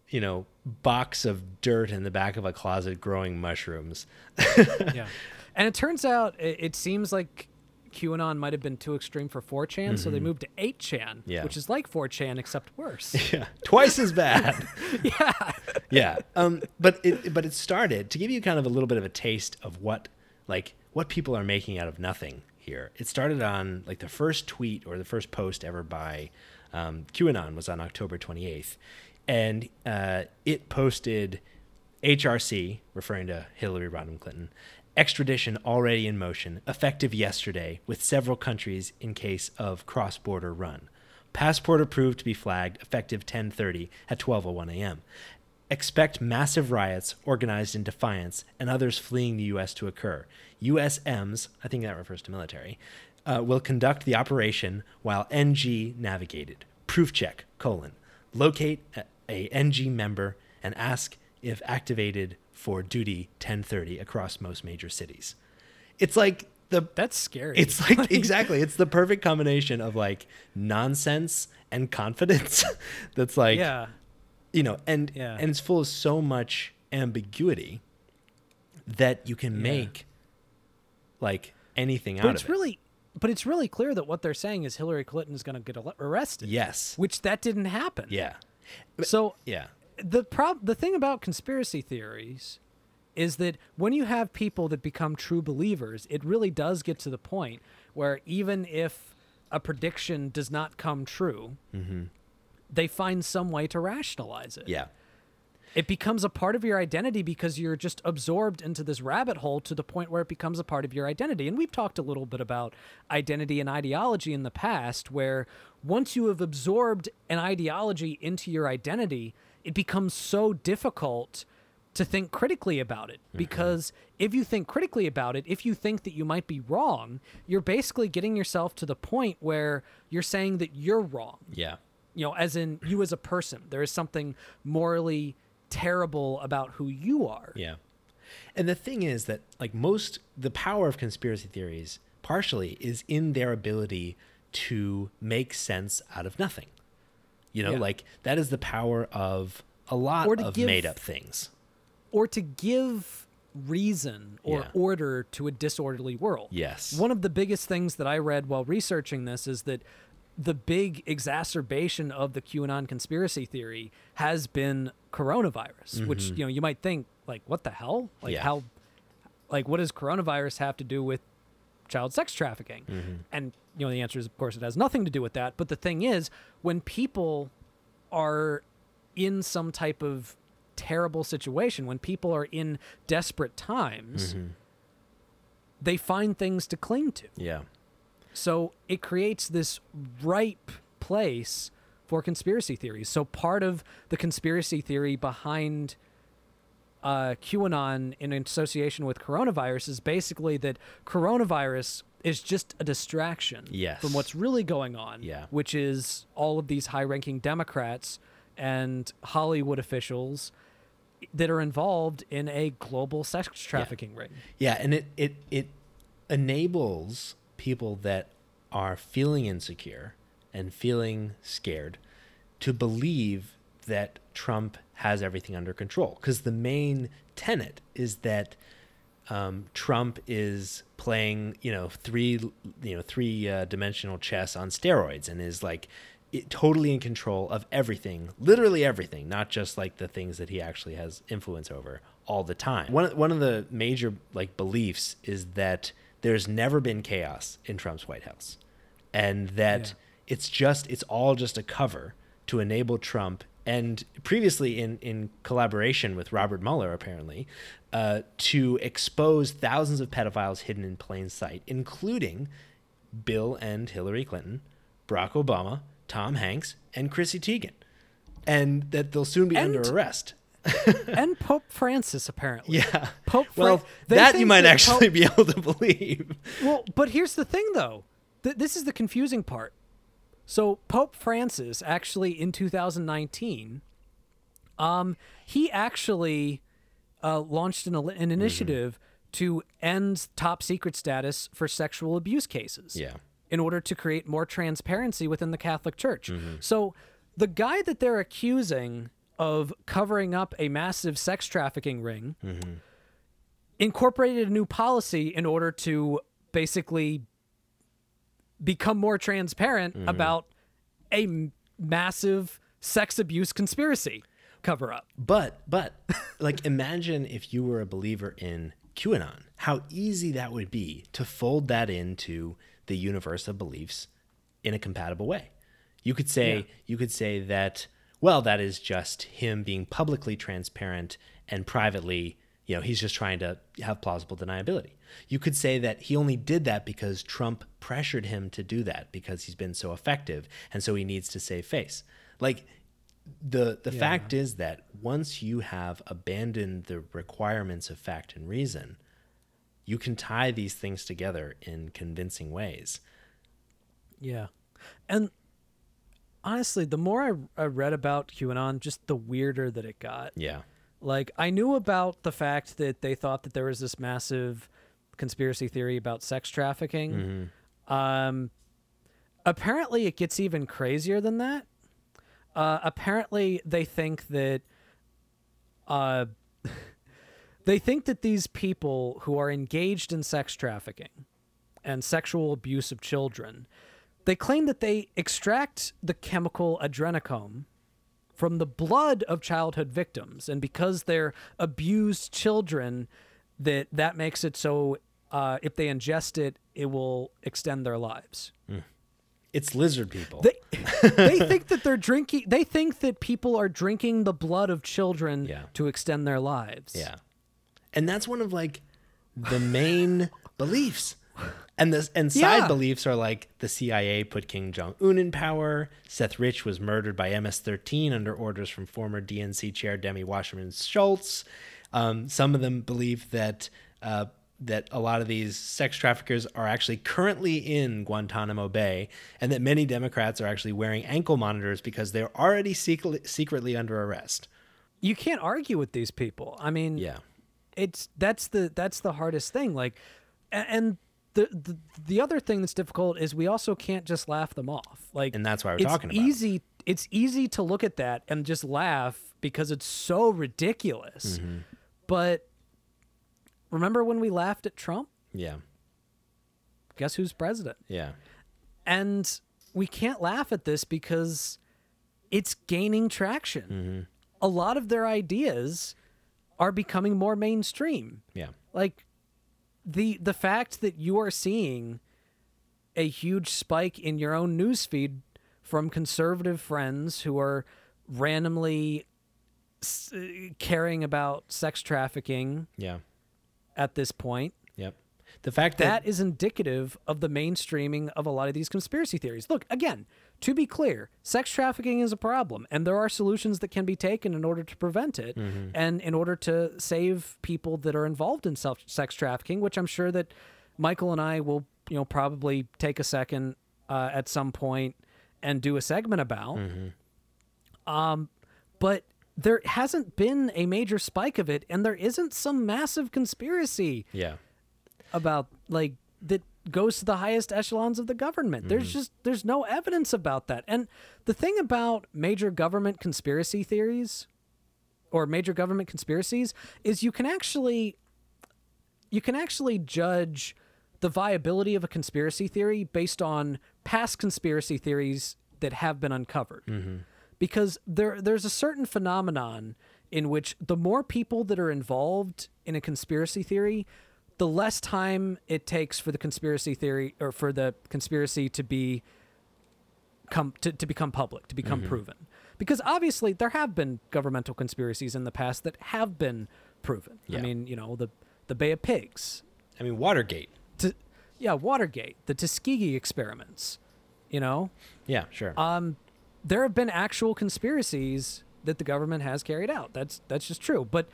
you know box of dirt in the back of a closet growing mushrooms. yeah. And it turns out it, it seems like QAnon might have been too extreme for 4chan, so they moved to 8chan, Mm-hmm. Yeah. which is like 4chan except worse. yeah, twice as bad. yeah. yeah. Um but it but it started to give you kind of a little bit of a taste of what like what people are making out of nothing here. It started on like the first tweet or the first post ever by um, QAnon was on October 28th, and uh, it posted HRC, referring to Hillary Rodham Clinton, extradition already in motion, effective yesterday, with several countries in case of cross-border run. Passport approved to be flagged, effective 10:30 at 12:01 a.m. Expect massive riots organized in defiance and others fleeing the U.S. to occur. USMs, I think that refers to military, uh, will conduct the operation while NG navigated. Proof check, colon. Locate a, a NG member and ask if activated for duty 1030 across most major cities. It's like the That's scary. it's like exactly it's the perfect combination of like nonsense and confidence that's like yeah. you know and Yeah. and it's full of so much ambiguity that you can Yeah. make like anything out But it's of it really but it's really clear that what they're saying is Hillary Clinton is going to get arrested. yes Which that didn't happen. yeah So yeah the prob the thing about conspiracy theories is that when you have people that become true believers, it really does get to the point where even if a prediction does not come true, mm-hmm. they find some way to rationalize it. yeah It becomes a part of your identity because you're just absorbed into this rabbit hole to the point where it becomes a part of your identity. And we've talked a little bit about identity and ideology in the past, where once you have absorbed an ideology into your identity, it becomes so difficult to think critically about it. Mm-hmm. Because if you think critically about it, if you think that you might be wrong, you're basically getting yourself to the point where you're saying that you're wrong yeah you know, as in you as a person. There is something morally terrible about who you are. Yeah. And the thing is that like most the power of conspiracy theories partially is in their ability to make sense out of nothing. You know, Yeah. like that is the power of a lot of give- made up things. Or to give reason or Yeah. order to a disorderly world. Yes. One of the biggest things that I read while researching this is that the big exacerbation of the QAnon conspiracy theory has been coronavirus, which you know you might think like what the hell? Like Mm-hmm. Yeah. how like what does coronavirus have to do with child sex trafficking? Mm-hmm. And you know the answer is of course it has nothing to do with that, but the thing is when people are in some type of terrible situation, when people are in desperate times, Mm-hmm. they find things to cling to. Yeah. So it creates this ripe place for conspiracy theories. So part of the conspiracy theory behind uh, QAnon in association with coronavirus is basically that coronavirus is just a distraction Yes. from what's really going on, Yeah. which is all of these high ranking Democrats and Hollywood officials that are involved in a global sex trafficking ring. Yeah, and it it it enables people that are feeling insecure and feeling scared to believe that Trump has everything under control. Because the main tenet is that um, Trump is playing, you know, three, you know, three uh, dimensional chess on steroids, and is like it, totally in control of everything, literally everything, not just like the things that he actually has influence over all the time. One one of the major like beliefs is that there's never been chaos in Trump's White House, and that Yeah. it's just it's all just a cover to enable Trump and previously in in collaboration with Robert Mueller apparently uh, to expose thousands of pedophiles hidden in plain sight, including Bill and Hillary Clinton, Barack Obama, Tom Hanks, and Chrissy Teigen, and that they'll soon be And- under arrest. and Pope Francis apparently. Yeah. Pope well, Fran- they that you might that actually Pope- be able to believe. Well, but here's the thing though. Th- this is the confusing part. So Pope Francis actually in 2019 um he actually uh, launched an, an initiative to end top secret status for sexual abuse cases. Yeah. in order to create more transparency within the Catholic Church. So the guy that they're accusing of covering up a massive sex trafficking ring mm-hmm. incorporated a new policy in order to basically become more transparent mm-hmm. about a m- massive sex abuse conspiracy cover up. But but like imagine if you were a believer in QAnon, how easy that would be to fold that into the universe of beliefs in a compatible way. You could say Yeah. you could say that well that is just him being publicly transparent and privately you know he's just trying to have plausible deniability. You could say that he only did that because Trump pressured him to do that because he's been so effective and so he needs to save face. Like the the fact is that once you have abandoned the requirements of fact and reason, you can tie these things together in convincing ways. Yeah. And honestly, the more I, I read about QAnon, just the weirder that it got. Yeah. Like, I knew about the fact that they thought that there was this massive conspiracy theory about sex trafficking. Um, apparently, it gets even crazier than that. Uh, apparently, they think that. Uh, they think that these people who are engaged in sex trafficking and sexual abuse of children, they claim that they extract the chemical adrenochrome from the blood of childhood victims, and because they're abused children, that that makes it so uh, if they ingest it, it will extend their lives. It's lizard people. They they think that they're drinking. They think that people are drinking the blood of children Yeah. to extend their lives. yeah. And that's one of like the main beliefs. And the and side Yeah. beliefs are like the CIA put Kim Jong Un in power. Seth Rich was murdered by MS-13 under orders from former DNC chair Debbie Wasserman Schultz. Um, some of them believe that uh, that a lot of these sex traffickers are actually currently in Guantanamo Bay, and that many Democrats are actually wearing ankle monitors because they're already secretly, secretly under arrest. You can't argue with these people. I mean, Yeah, it's that's the that's the hardest thing like and the, the the other thing that's difficult is we also can't just laugh them off like And that's why we're it's talking about it. easy it's easy to look at that and just laugh because it's so ridiculous Mm-hmm. but remember when we laughed at trump yeah, guess who's president yeah, and we can't laugh at this because it's gaining traction Mm-hmm. a lot of their ideas are becoming more mainstream yeah. like the the fact that you are seeing a huge spike in your own newsfeed from conservative friends who are randomly s- uh, caring about sex trafficking Yeah. at this point Yep. The fact that, that is indicative of the mainstreaming of a lot of these conspiracy theories. Look, again, to be clear, sex trafficking is a problem, and there are solutions that can be taken in order to prevent it and in order to save people that are involved in self- sex trafficking, which I'm sure that Michael and I will, you know, probably take a second uh, at some point and do a segment about. Um, but there hasn't been a major spike of it, and there isn't some massive conspiracy Yeah. about like that goes to the highest echelons of the government. There's mm-hmm. just there's no evidence about that. And the thing about major government conspiracy theories or major government conspiracies is you can actually you can actually judge the viability of a conspiracy theory based on past conspiracy theories that have been uncovered. Mm-hmm. Because there there's a certain phenomenon in which the more people that are involved in a conspiracy theory, the less time it takes for the conspiracy theory or for the conspiracy to be come to, to become public, to become proven. Because obviously there have been governmental conspiracies in the past that have been proven. Yeah. I mean, you know, the the Bay of Pigs, I mean, Watergate. to yeah, Watergate, the Tuskegee experiments, you know, Yeah, sure. um, there have been actual conspiracies that the government has carried out. That's that's just true. But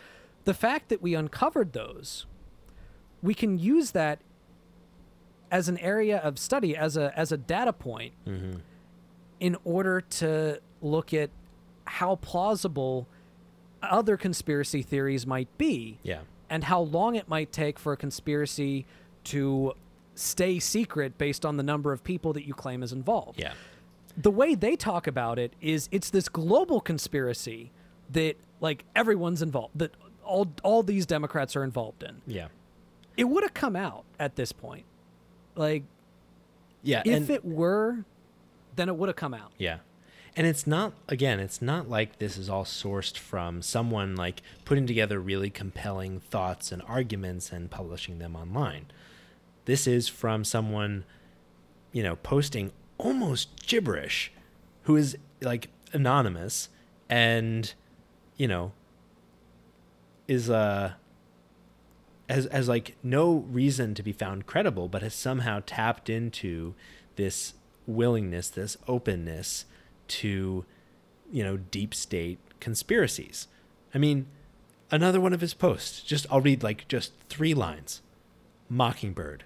the fact that we uncovered those, we can use that as an area of study, as a as a data point, mm-hmm. in order to look at how plausible other conspiracy theories might be yeah. and how long it might take for a conspiracy to stay secret based on the number of people that you claim is involved. Yeah. The way they talk about it is it's this global conspiracy that like everyone's involved that all all these Democrats are involved in. Yeah. It would have come out at this point. Like Yeah. if it were then it would have come out. Yeah. And it's not again, it's not like this is all sourced from someone like putting together really compelling thoughts and arguments and publishing them online. This is from someone you know, posting almost gibberish who is like anonymous and you know is uh as as like no reason to be found credible, but has somehow tapped into this willingness, this openness to, you know, deep state conspiracies. I mean, another one of his posts, just I'll read like just three lines. Mockingbird.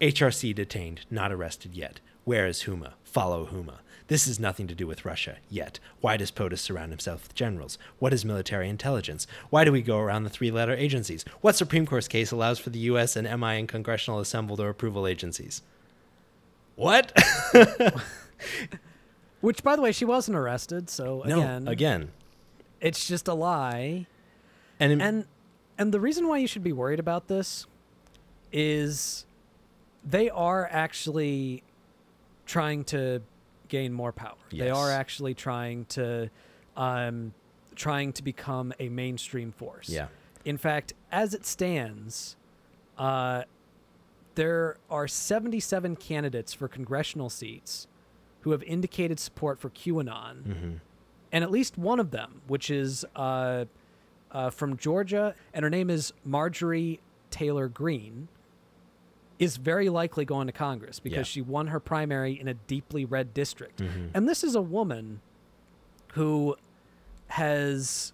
HRC detained, not arrested yet. Where is Huma? Follow Huma. This has nothing to do with Russia yet. Why does POTUS surround himself with generals? What is military intelligence? Why do we go around the three letter agencies? What Supreme Court case allows for the U.S. and MI and congressional assembled or approval agencies? What? Which by the way, she wasn't arrested, so no, again, again. it's just a lie. And, in- and and the reason why you should be worried about this is they are actually trying to gain more power. They are actually trying to um, trying to become a mainstream force. yeah. In fact, as it stands, uh, there are 77 candidates for congressional seats who have indicated support for QAnon hmm and at least one of them, which is uh, uh, from Georgia, and her name is Marjorie Taylor Greene, is very likely going to Congress because Yeah. she won her primary in a deeply red district. Mhm. And this is a woman who has,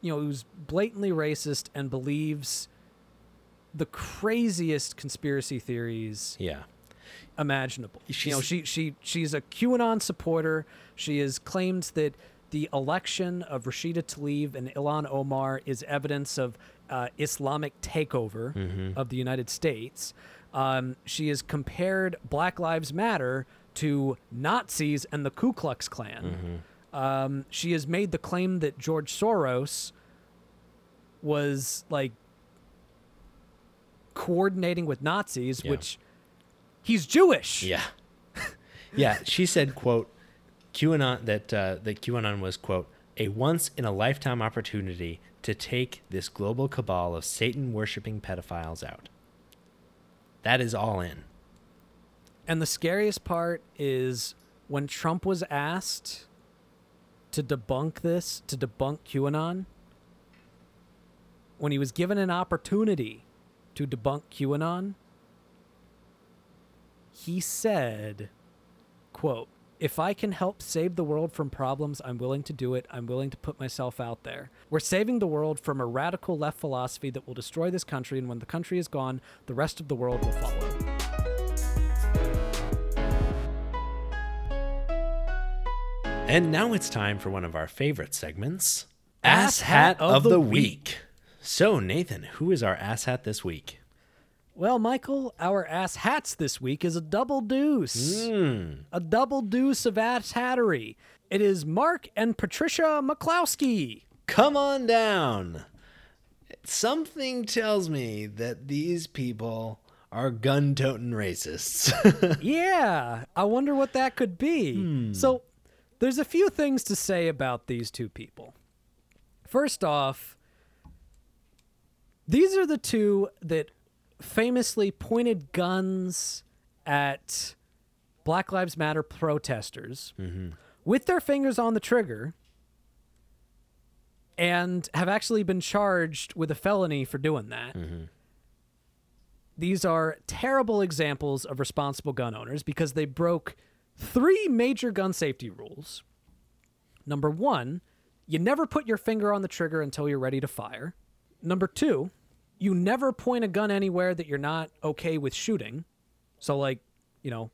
you know, who's blatantly racist and believes the craziest conspiracy theories Yeah. imaginable. you know, she she she's a QAnon supporter. She has claimed that the election of Rashida Tlaib and Ilhan Omar is evidence of uh, Islamic takeover Mhm. of the United States. Um, she has compared Black Lives Matter to Nazis and the Ku Klux Klan. Mhm. Um, she has made the claim that George Soros was like coordinating with Nazis, Yeah. which he's Jewish. Yeah. yeah. She said, quote, QAnon that uh, that QAnon was, quote, a once in a lifetime opportunity to take this global cabal of Satan worshipping pedophiles out. That is all in. And the scariest part is when Trump was asked to debunk this, to debunk QAnon, when he was given an opportunity to debunk QAnon, he said, quote, if I can help save the world from problems, I'm willing to do it. I'm willing to put myself out there. We're saving the world from a radical left philosophy that will destroy this country, and when the country is gone, the rest of the world will follow. And now it's time for one of our favorite segments Ass Hat of the Week. So, Nathan, who is our ass hat this week? Well, Michael, our ass hats this week is a double deuce. Hmm. A double deuce of ass hattery. It is Mark and Patricia McCloskey. Come on down. Something tells me that these people are gun toting racists. yeah, I wonder what that could be. So, there's a few things to say about these two people. First off, these are the two that famously pointed guns at Black Lives Matter protesters mm-hmm. with their fingers on the trigger and have actually been charged with a felony for doing that. Mm-hmm. These are terrible examples of responsible gun owners because they broke three major gun safety rules. Number one, you never put your finger on the trigger until you're ready to fire. Number two, you never point a gun anywhere that you're not okay with shooting. So, like, you know,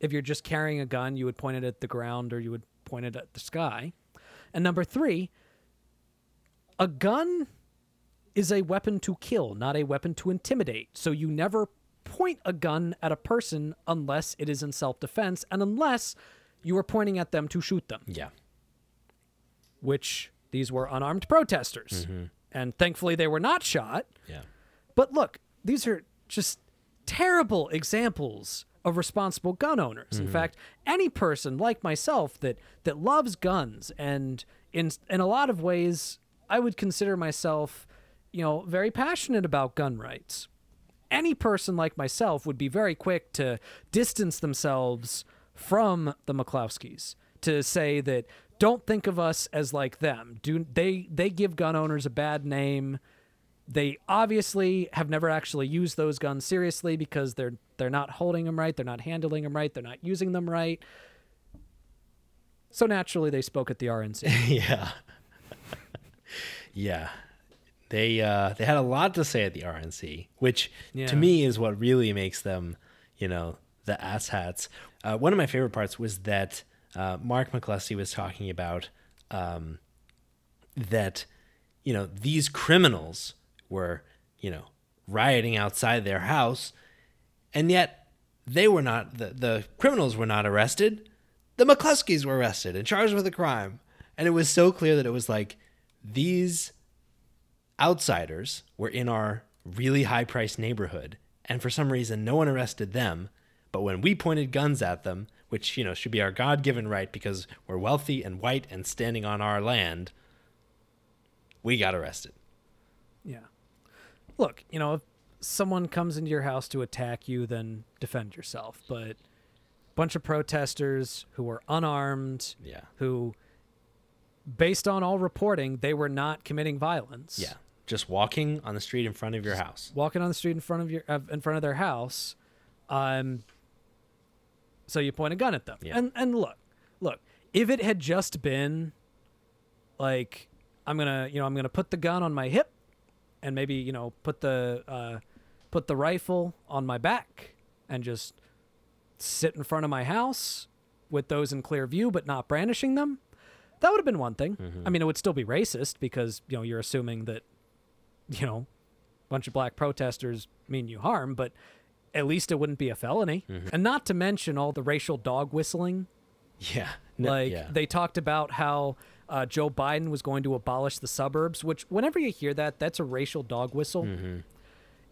if you're just carrying a gun, you would point it at the ground or you would point it at the sky. And number three, a gun is a weapon to kill, not a weapon to intimidate. So you never point a gun at a person unless it is in self defense and unless you are pointing at them to shoot them, yeah. which these were unarmed protesters. Mm-hmm. And thankfully they were not shot. Yeah. But look, these are just terrible examples of responsible gun owners. In mm-hmm. fact, any person like myself that that loves guns and in in a lot of ways I would consider myself, you know, very passionate about gun rights. Any person like myself would be very quick to distance themselves from the McCloskeys to say that don't think of us as like them. Do they they give gun owners a bad name? they obviously have never actually used those guns seriously because they're they're not holding them right, they're not handling them right, they're not using them right. So naturally, they spoke at the RNC. yeah. yeah. They uh, they had a lot to say at the RNC, which Yeah. to me is what really makes them, you know, the asshats. Uh, one of my favorite parts was that uh, Mark McCloskey was talking about um, that, you know, these criminals were, you know, rioting outside their house, and yet they were not the, the criminals were not arrested. The McCloskeys were arrested and charged with a crime. And it was so clear that it was like these outsiders were in our really high priced neighborhood. And for some reason, no one arrested them. But when we pointed guns at them, which, you know, should be our God given right because we're wealthy and white and standing on our land, we got arrested. yeah. Look, you know, if someone comes into your house to attack you, then defend yourself. But a bunch of protesters who were unarmed, Yeah. who, based on all reporting, they were not committing violence. Yeah. Just walking on the street in front of your house. walking on the street in front of your uh, in front of their house um so you point a gun at them. Yeah. and and look look if it had just been like i'm gonna you know i'm gonna put the gun on my hip and maybe you know put the uh put the rifle on my back and just sit in front of my house with those in clear view but not brandishing them that would have been one thing. I mean it would still be racist because you know you're assuming that you know a bunch of black protesters mean you harm, but at least it wouldn't be a felony. Mm-hmm. And not to mention all the racial dog whistling. Yeah. No- Like yeah. they talked about how uh, Joe Biden was going to abolish the suburbs, which whenever you hear that, that's a racial dog whistle. Mm-hmm.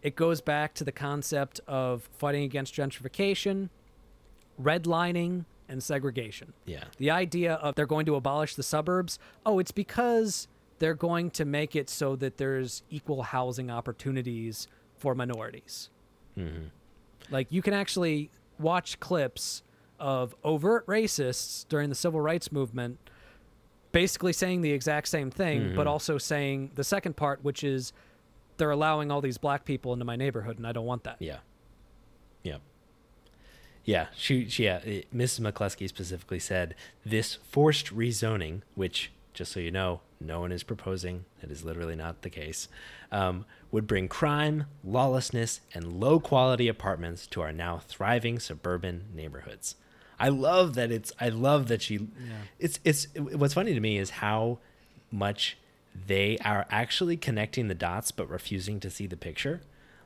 It goes back to the concept of fighting against gentrification, redlining, and segregation. yeah. The idea of they're going to abolish the suburbs, oh, it's because they're going to make it so that there's equal housing opportunities for minorities. Mm-hmm. Like you can actually watch clips of overt racists during the civil rights movement basically saying the exact same thing, but mm-hmm. also saying the second part, which is they're allowing all these black people into my neighborhood and I don't want that. Yeah. Yeah. Yeah. She, she yeah, it, Mrs. McCloskey specifically said this forced rezoning, which, just so you know, no one is proposing, it is literally not the case, um, would bring crime, lawlessness, and low quality apartments to our now thriving suburban neighborhoods. I love that it's. I love that she. It's it's. What's funny to me is how much they are actually connecting the dots, but refusing to see the picture.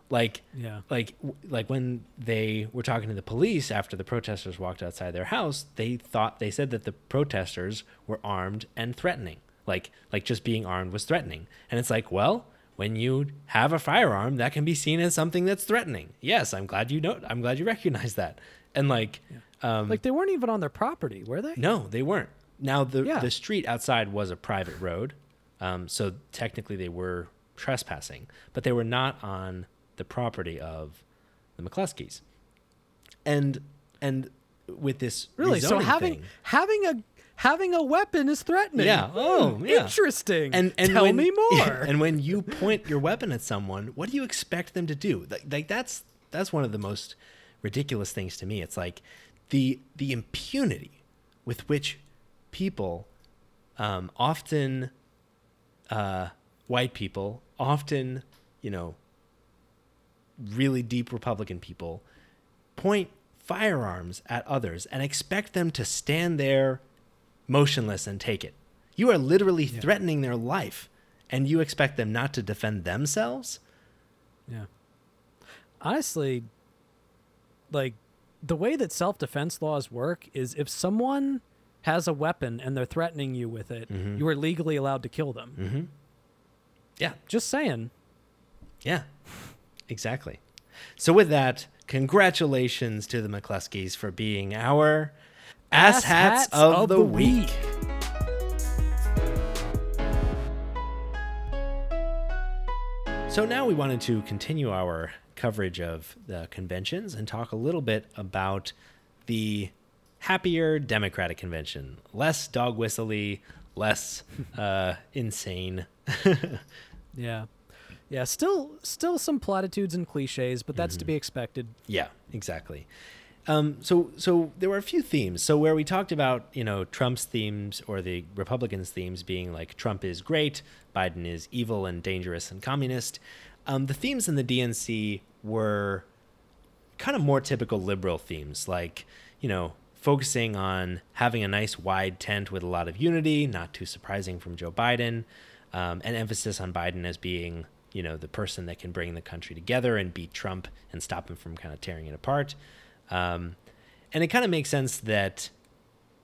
Like Yeah. like like when they were talking to the police after the protesters walked outside their house, they thought they said that the protesters were armed and threatening. Like like just being armed was threatening. And it's like, well, when you have a firearm, that can be seen as something that's threatening. Yes, I'm glad you know I'm glad you recognize that. And like um Like they weren't even on their property, were they? no, they weren't. Now the Yeah. the street outside was a private road, um, so technically they were trespassing, but they were not on the property of the McCloskeys. And and with this Really? So having thing- having a having a weapon is threatening. Yeah. Oh, yeah. Interesting. and and tell when- me more. And when you point your weapon at someone, what do you expect them to do? Like, like that's that's one of the most ridiculous things to me. It's like the the impunity with which people, um, often uh, white people, often you know, really deep Republican people, point firearms at others and expect them to stand there motionless and take it. You are literally threatening their life, and you expect them not to defend themselves? Yeah. Honestly, like the way that self defense laws work is if someone has a weapon and they're threatening you with it, Mm-hmm. you are legally allowed to kill them. Yeah, Just saying. yeah, exactly. So, with that, congratulations to the McCloskeys for being our ass hats, of, the, week. So now we wanted to continue our coverage of the conventions and talk a little bit about the happier Democratic convention. Less dog whistly, less uh, insane. Yeah. Yeah, still still some platitudes and cliches, but that's to Mm-hmm. be expected. Yeah, exactly. Um, so, so there were a few themes. So where we talked about, you know, Trump's themes or the Republicans' themes being like Trump is great, Biden is evil and dangerous and communist. Um, the themes in the DNC were kind of more typical liberal themes, like you know, focusing on having a nice wide tent with a lot of unity, not too surprising from Joe Biden, um, and emphasis on Biden as being you know the person that can bring the country together and beat Trump and stop him from kind of tearing it apart. Um, and it kind of makes sense that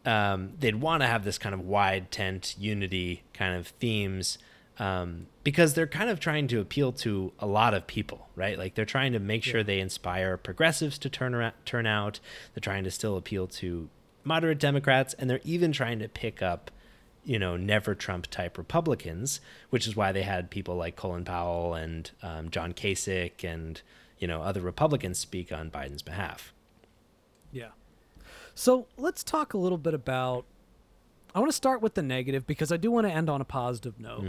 um, they'd want to have this kind of wide tent unity kind of themes um, because they're kind of trying to appeal to a lot of people, right? Like they're trying to make sure they inspire progressives to turn around, turn out. They're trying to still appeal to moderate Democrats, and they're even trying to pick up, you know, never Trump type Republicans, which is why they had people like Colin Powell and um, John Kasich and you know other Republicans speak on Biden's behalf. Yeah. So let's talk a little bit about. I want to start with the negative because I do want to end on a positive note.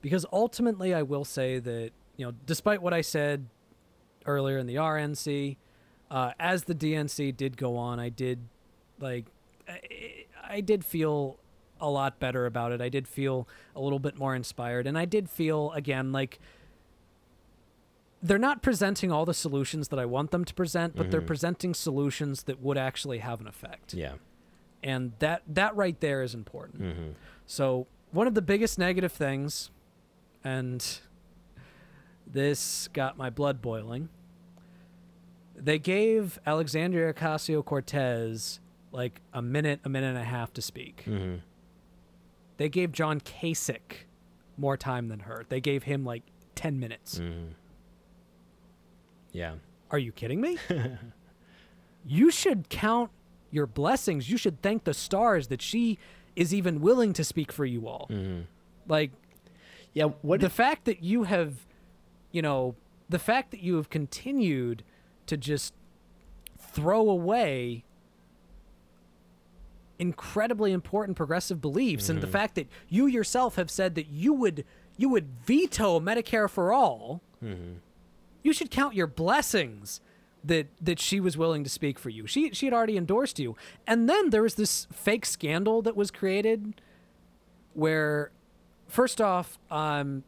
Because ultimately, I will say that, you know, despite what I said earlier in the RNC, uh, as the DNC did go on, I did, like, I, I did feel a lot better about it. I did feel a little bit more inspired. And I did feel, again, like they're not presenting all the solutions that I want them to present, but they're presenting solutions that would actually have an effect. Yeah. And that that right there is important. Mm-hmm. So, one of the biggest negative things and this got my blood boiling. They gave Alexandria Ocasio-Cortez like a minute, a minute and a half to speak. Mm-hmm. They gave John Kasich more time than her. They gave him like 10 minutes. Mm-hmm. Yeah. Are you kidding me? you should count your blessings. You should thank the stars that she is even willing to speak for you all. Like Yeah. What the if, fact that you have, you know, the fact that you have continued to just throw away incredibly important progressive beliefs and the fact that you yourself have said that you would you would veto Medicare for all you should count your blessings that that she was willing to speak for you. She she had already endorsed you. And then there was this fake scandal that was created where first off, um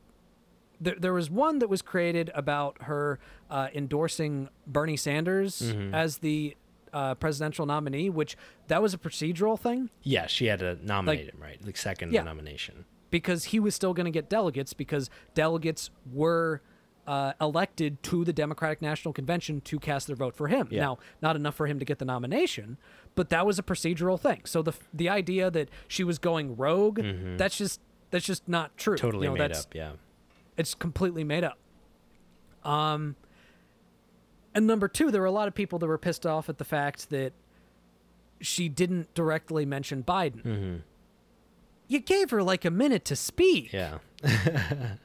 there, there was one that was created about her uh, endorsing Bernie Sanders as the uh, presidential nominee, which that was a procedural thing Yeah, she had to nominate him, right? Like second Yeah. nomination. because he was still going to get delegates because delegates were uh, elected to the Democratic National Convention to cast their vote for him. Yeah. Now, not enough for him to get the nomination, but that was a procedural thing. So the the idea that she was going rogue, that's just that's just not true. You Mm-hmm. Totally know, made up. Yeah. It's completely made up. Um, and number two, there were a lot of people that were pissed off at the fact that she didn't directly mention Biden. Mm-hmm. You gave her like a minute to speak. Yeah.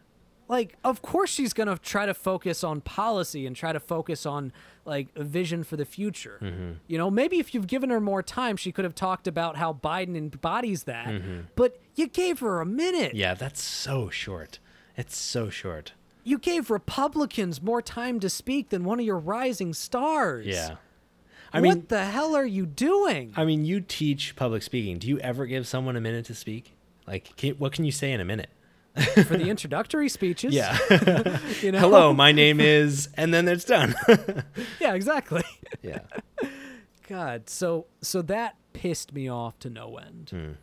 Like, of course she's gonna try to focus on policy and try to focus on like a vision for the future. Mm-hmm. You know, maybe if you've given her more time, she could have talked about how Biden embodies that. But you gave her a minute. Mm-hmm. Yeah, that's so short. It's so short. You gave Republicans more time to speak than one of your rising stars. Yeah. I mean, what the hell are you doing? I mean, you teach public speaking. Do you ever give someone a minute to speak? Like, can, what can you say in a minute? For the introductory speeches. Yeah. You know? Hello, my name is, and then it's done. Yeah, exactly. yeah. God, so so that pissed me off to no end.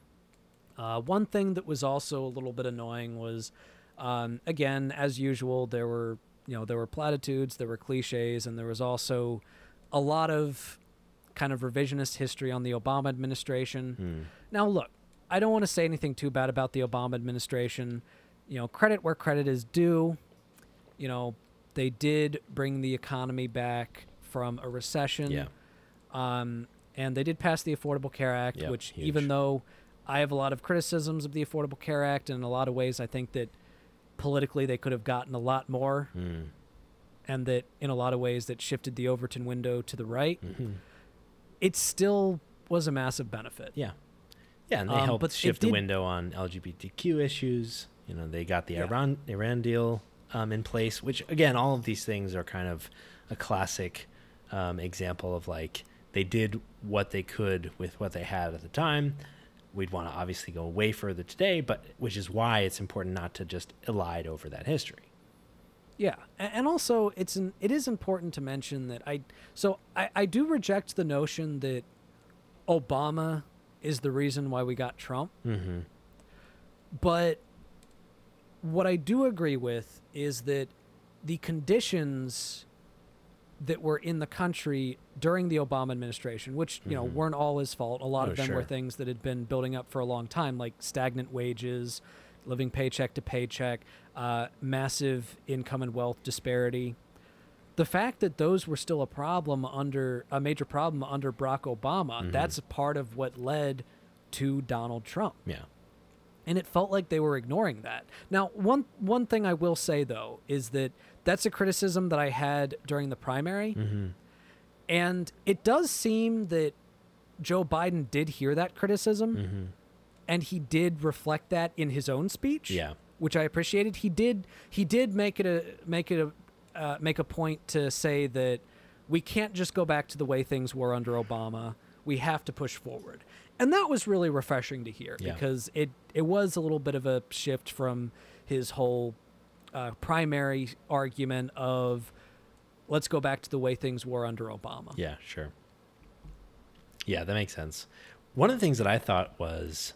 Uh, one thing that was also a little bit annoying was, um, again, as usual, there were you know there were platitudes, there were cliches, and there was also a lot of kind of revisionist history on the Obama administration. Now, look, I don't want to say anything too bad about the Obama administration. You know, credit where credit is due. You know, they did bring the economy back from a recession. Yeah. Um, and they did pass the Affordable Care Act, Yep, which huge. even though I have a lot of criticisms of the Affordable Care Act, and in a lot of ways I think that politically they could have gotten a lot more, Mm. and that in a lot of ways that shifted the Overton window to the right, Mhm. it still was a massive benefit. Yeah. Yeah, and they Um, helped but shift the did- window on LGBTQ issues. You know, they got the Yeah. Iran Iran deal um, in place, which again, all of these things are kind of a classic um, example of like they did what they could with what they had at the time. We'd want to obviously go way further today, but which is why it's important not to just elide over that history. Yeah, and also it's an, it is important to mention that I so I, I do reject the notion that Obama is the reason why we got Trump. Mm-hmm. But what I do agree with is that the conditions that were in the country during the Obama administration, which you know Mhm. weren't all his fault. A lot Oh, of them were things that had been building up for a long time, like stagnant wages, living paycheck to paycheck, uh, massive income and wealth disparity. The fact that those were still a problem under a major problem under Barack Obama, Mhm. that's a part of what led to Donald Trump Yeah. And it felt like they were ignoring that. Now, one one thing I will say though is that that's a criticism that I had during the primary, Mm-hmm. and it does seem that Joe Biden did hear that criticism, Mm-hmm. and he did reflect that in his own speech. Yeah. which I appreciated. He did he did make it a make it a uh, make a point to say that we can't just go back to the way things were under Obama. We have to push forward. And that was really refreshing to hear Yeah. because it it was a little bit of a shift from his whole uh, primary argument of let's go back to the way things were under Obama. Yeah, sure. Yeah, that makes sense. One of the things that I thought was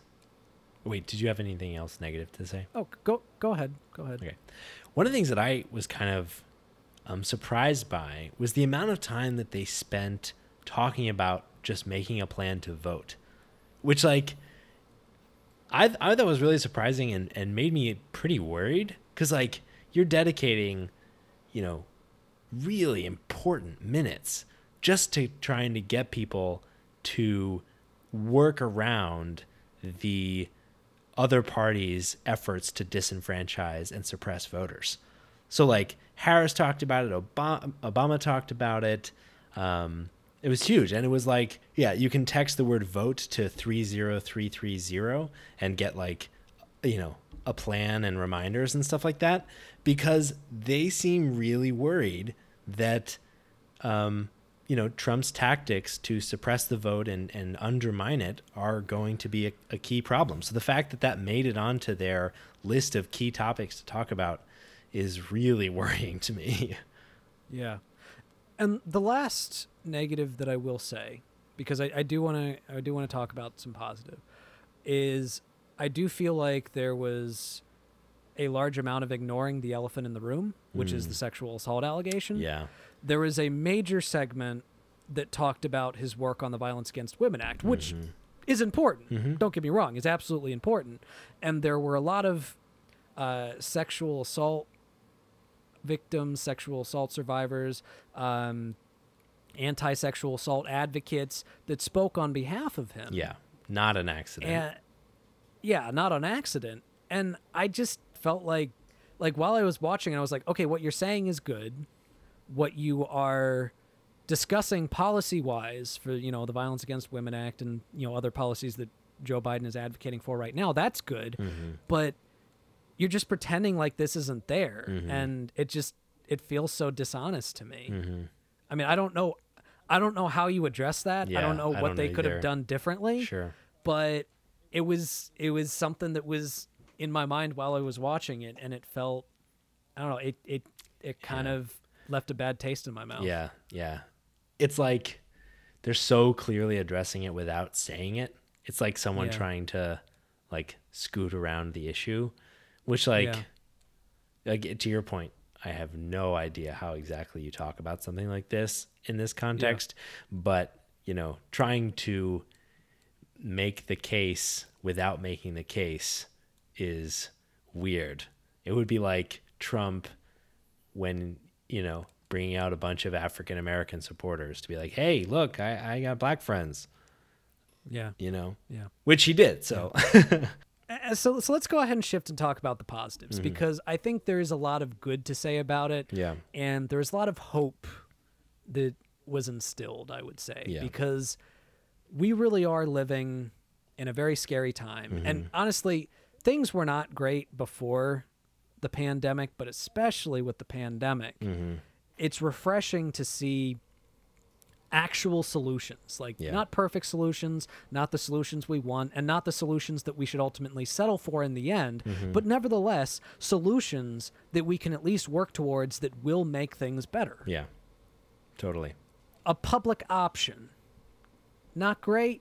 wait, did you have anything else negative to say? Oh, go go ahead. Go ahead. Okay. One of the things that I was kind of um, surprised by was the amount of time that they spent talking about just making a plan to vote, which like I I thought was really surprising and and made me pretty worried because like you're dedicating, you know, really important minutes just to trying to get people to work around the other party's efforts to disenfranchise and suppress voters. So, like Harris talked about it, Obama, Obama talked about it. Um, it was huge, and it was like, yeah, you can text the word "vote" to three zero three three zero and get like, you know, a plan and reminders and stuff like that, because they seem really worried that um, you know, Trump's tactics to suppress the vote and, and undermine it are going to be a, a key problem. So the fact that that made it onto their list of key topics to talk about is really worrying to me. Yeah. And the last negative that I will say, because I, I do want to I do want to talk about some positive, is I do feel like there was a large amount of ignoring the elephant in the room, which is Mm. the sexual assault allegation. Yeah. There was a major segment that talked about his work on the Violence Against Women Act, which Mhm. is important. Mhm. Don't get me wrong, is absolutely important. And there were a lot of uh, sexual assault victims, sexual assault survivors, um, anti sexual assault advocates that spoke on behalf of him. Yeah. Not an accident. And yeah, not on accident. And I just felt like like while I was watching I was like, okay, what you're saying is good. What you are discussing policy wise for, you know, the Violence Against Women Act and, you know, other policies that Joe Biden is advocating for right now, that's good. Mhm. But you're just pretending like this isn't there. Mhm. And it just it feels so dishonest to me. Mhm. I mean, I don't know I don't know how you address that. I don't know what don't they know could either. have done differently Sure. but it was it was something that was in my mind while I was watching it, and it felt I don't know it it it kind Yeah. of left a bad taste in my mouth. Yeah, yeah. It's like they're so clearly addressing it without saying it. It's like someone Yeah. trying to like scoot around the issue, which like Yeah. like to your point, I have no idea how exactly you talk about something like this in this context, but you know, trying to make the case without making the case is weird. It would be like Trump when, you know, bringing out a bunch of African American supporters to be like, hey, look, I, I got black friends, yeah, you know, yeah. which he did. So, Uh, Uh, so so let's go ahead and shift and talk about the positives mm-hmm. because I think there is a lot of good to say about it. yeah. and there's a lot of hope that was instilled i would say Yeah. because we really are living in a very scary time mm-hmm. and honestly things were not great before the pandemic but especially with the pandemic Mm-hmm. it's refreshing to see actual solutions like Yeah. not perfect solutions not the solutions we want and not the solutions that we should ultimately settle for in the end Mm-hmm. but nevertheless solutions that we can at least work towards that will make things better Yeah. Totally. a public option not great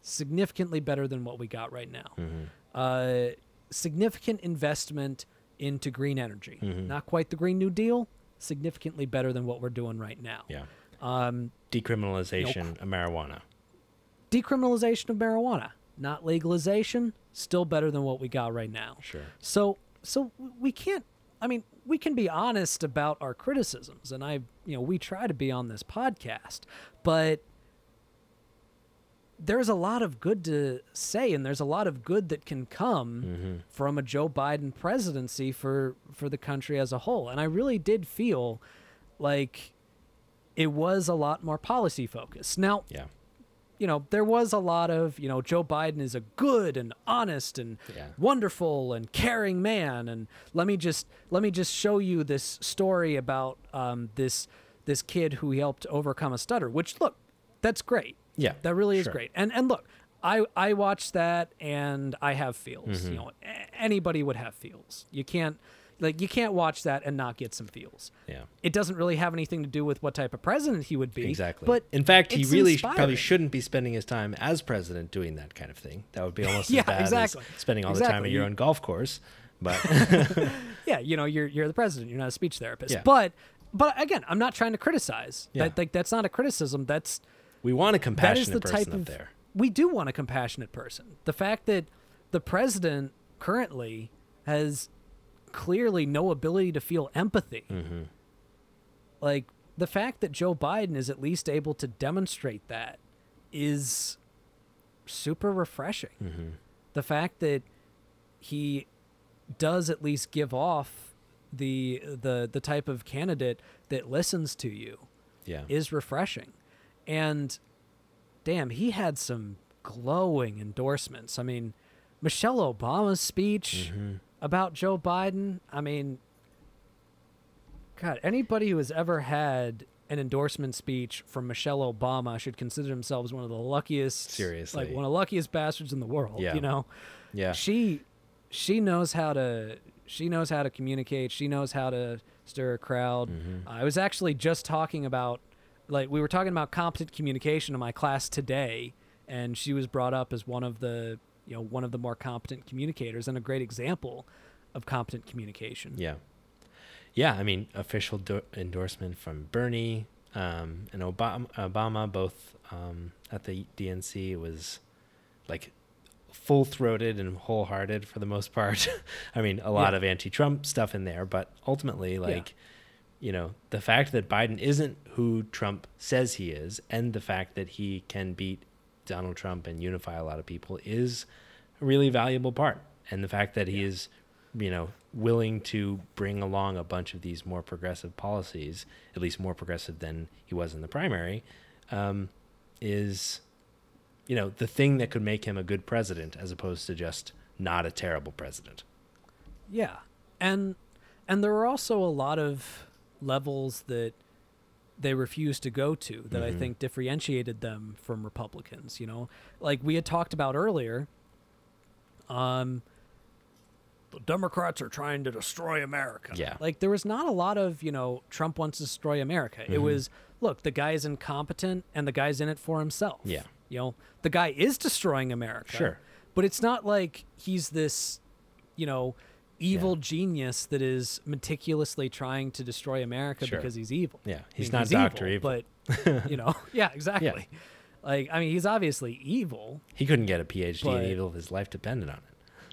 significantly better than what we got right now Mm-hmm. uh, significant investment into green energy Mm-hmm. not quite the green new deal significantly better than what we're doing right now Yeah. Um, Decriminalization of marijuana. decriminalization of marijuana not legalization still better than what we got right now Sure. so so we can't i mean we can be honest about our criticisms and i you know we try to be on this podcast but there's a lot of good to say and there's a lot of good that can come Mm-hmm. from a Joe Biden presidency for for the country as a whole and I really did feel like it was a lot more policy focused now Yeah. you know, there was a lot of, you know, Joe Biden is a good and honest and Yeah. wonderful and caring man. And let me just let me just show you this story about um, this this kid who he helped overcome a stutter. Which look, that's great. Yeah. That really is Sure. great. And and look, I I watched that and I have feels. Mm-hmm. You know, a- anybody would have feels. You can't like you can't watch that and not get some feels. Yeah. It doesn't really have anything to do with what type of president he would be. Exactly. But in fact, he really sh- probably shouldn't be spending his time as president doing that kind of thing. That would be almost Yeah, as bad exactly. as spending all the time Exactly. at your own golf course. But yeah, you know, you're you're the president. You're not a speech therapist. Yeah. But but again, I'm not trying to criticize. Yeah. That like that's not a criticism. That's we want a that is compassionate the person type of there. we do want a compassionate person. The fact that the president currently has clearly no ability to feel empathy. Mm-hmm. Like the fact that Joe Biden is at least able to demonstrate that is super refreshing. Mm-hmm. The fact that he does at least give off the the the type of candidate that listens to you Yeah. is refreshing. And damn, he had some glowing endorsements. I mean, Michelle Obama's speech Mm-hmm. About Joe Biden, I mean, God, anybody who has ever had an endorsement speech from Michelle Obama should consider themselves one of the luckiest Seriously. like one of the luckiest bastards in the world, Yeah. you know. yeah. She she knows how to she knows how to communicate, she knows how to stir a crowd. Mm-hmm. I was actually just talking about like we were talking about competent communication in my class today, and she was brought up as one of the you know one of the more competent communicators and a great example of competent communication. Yeah. Yeah, I mean, official do- endorsement from Bernie um, and Obama, Obama both um, at the DNC. Was like full throated and wholehearted for the most part. I mean, a lot Yeah. of anti Trump stuff in there, but ultimately, like, you know, the fact that Biden isn't who Trump says he is, and the fact that he can beat Donald Trump and unify a lot of people is a really valuable part. And the fact that he is, you know, willing to bring along a bunch of these more progressive policies, at least more progressive than he was in the primary, um, is, you know, the thing that could make him a good president as opposed to just not a terrible president. Yeah. And and there are also a lot of levels that they refused to go to that I Mhm. think differentiated them from Republicans, you know? Like we had talked about earlier, um the Democrats are trying to destroy America. Yeah. Like there was not a lot of, you know, Trump wants to destroy America. It Mhm. was look, the guy's incompetent and the guy's in it for himself. Yeah. You know, the guy is destroying America. Sure. But it's not like he's this, you know, evil Yeah. genius that is meticulously trying to destroy America Sure. because he's evil. Yeah, I he's mean, not Doctor Evil. But you know, yeah, exactly. Like I mean, he's obviously evil. He couldn't get a PhD But- in evil if his life depended on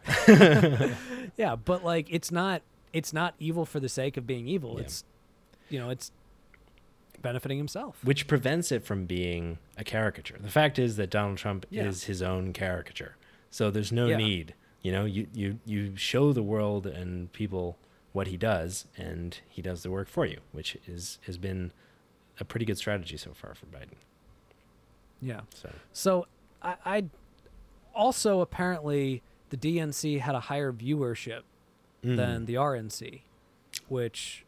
it. Yeah, but like it's not it's not evil for the sake of being evil. Yeah. It's you know, it's benefiting himself. which prevents it from being a caricature. The fact is that Donald Trump Yeah. is his own caricature. So there's no Yeah. need, you know, you, you you show the world and people what he does and he does the work for you, which is has been a pretty good strategy so far for Biden. Yeah. So So I, I also apparently the DNC had a higher viewership Mm. than the RNC, which,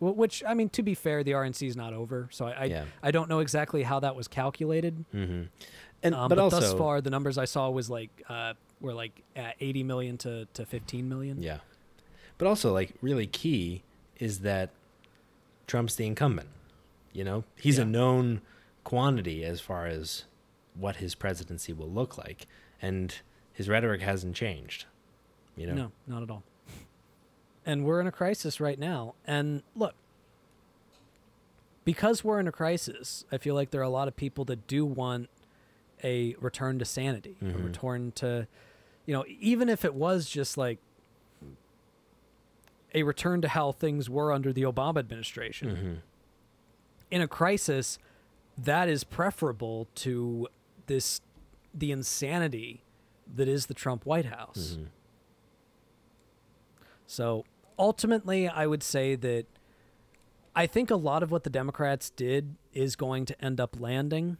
which I mean, to be fair, the RNC is not over, so I I, Yeah. I don't know exactly how that was calculated. hmm And Um, but, but also thus far, the numbers I saw was like uh, were like at 80 million to to 15 million. Yeah. But also, like, really key is that Trump's the incumbent. You know, he's Yeah. a known quantity as far as what his presidency will look like, and his rhetoric hasn't changed. You know, No, not at all. And we're in a crisis right now. And look, because we're in a crisis, I feel like there are a lot of people that do want a return to sanity, a Mhm. return to, you know, even if it was just like a return to how things were under the Obama administration. Mhm. In a crisis, that is preferable to this the insanity that is the Trump White House. Mhm. So ultimately, I would say that I think a lot of what the Democrats did is going to end up landing.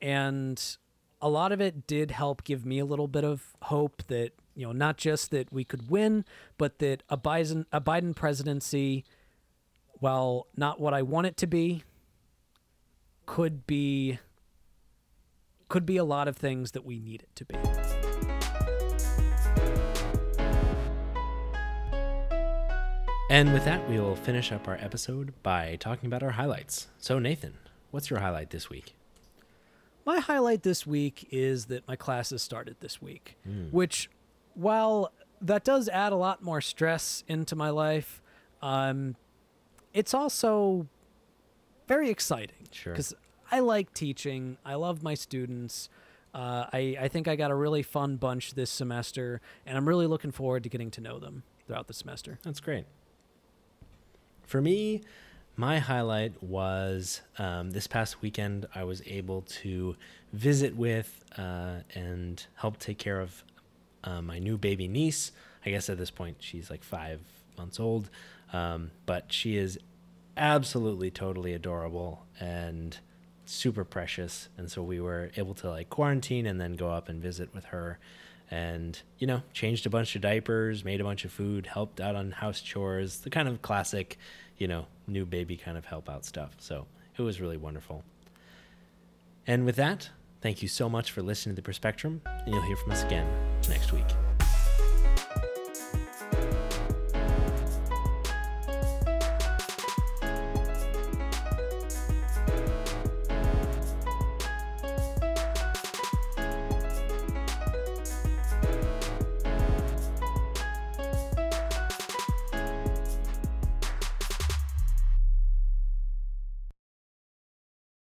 And a lot of it did help give me a little bit of hope that, you know, not just that we could win, but that a Biden, a Biden presidency, while not what I want it to be, could be could be a lot of things that we need it to be. And with that, we will finish up our episode by talking about our highlights. So, Nathan, what's your highlight this week? My highlight this week is that my classes started this week, Mm. which, while that does add a lot more stress into my life, um, it's also very exciting Sure. because I like teaching. I love my students. Uh, I, I think I got a really fun bunch this semester, and I'm really looking forward to getting to know them throughout the semester. That's great. For me, my highlight was um, this past weekend. I was able to visit with uh, and help take care of uh, my new baby niece. I guess at this point she's like five months old, um, but she is absolutely totally adorable and super precious. And so we were able to like quarantine and then go up and visit with her and you know changed a bunch of diapers made a bunch of food helped out on house chores the kind of classic you know new baby kind of help out stuff. So it was really wonderful. And with that thank you so much for listening to the perspectrum and you'll hear from us again next week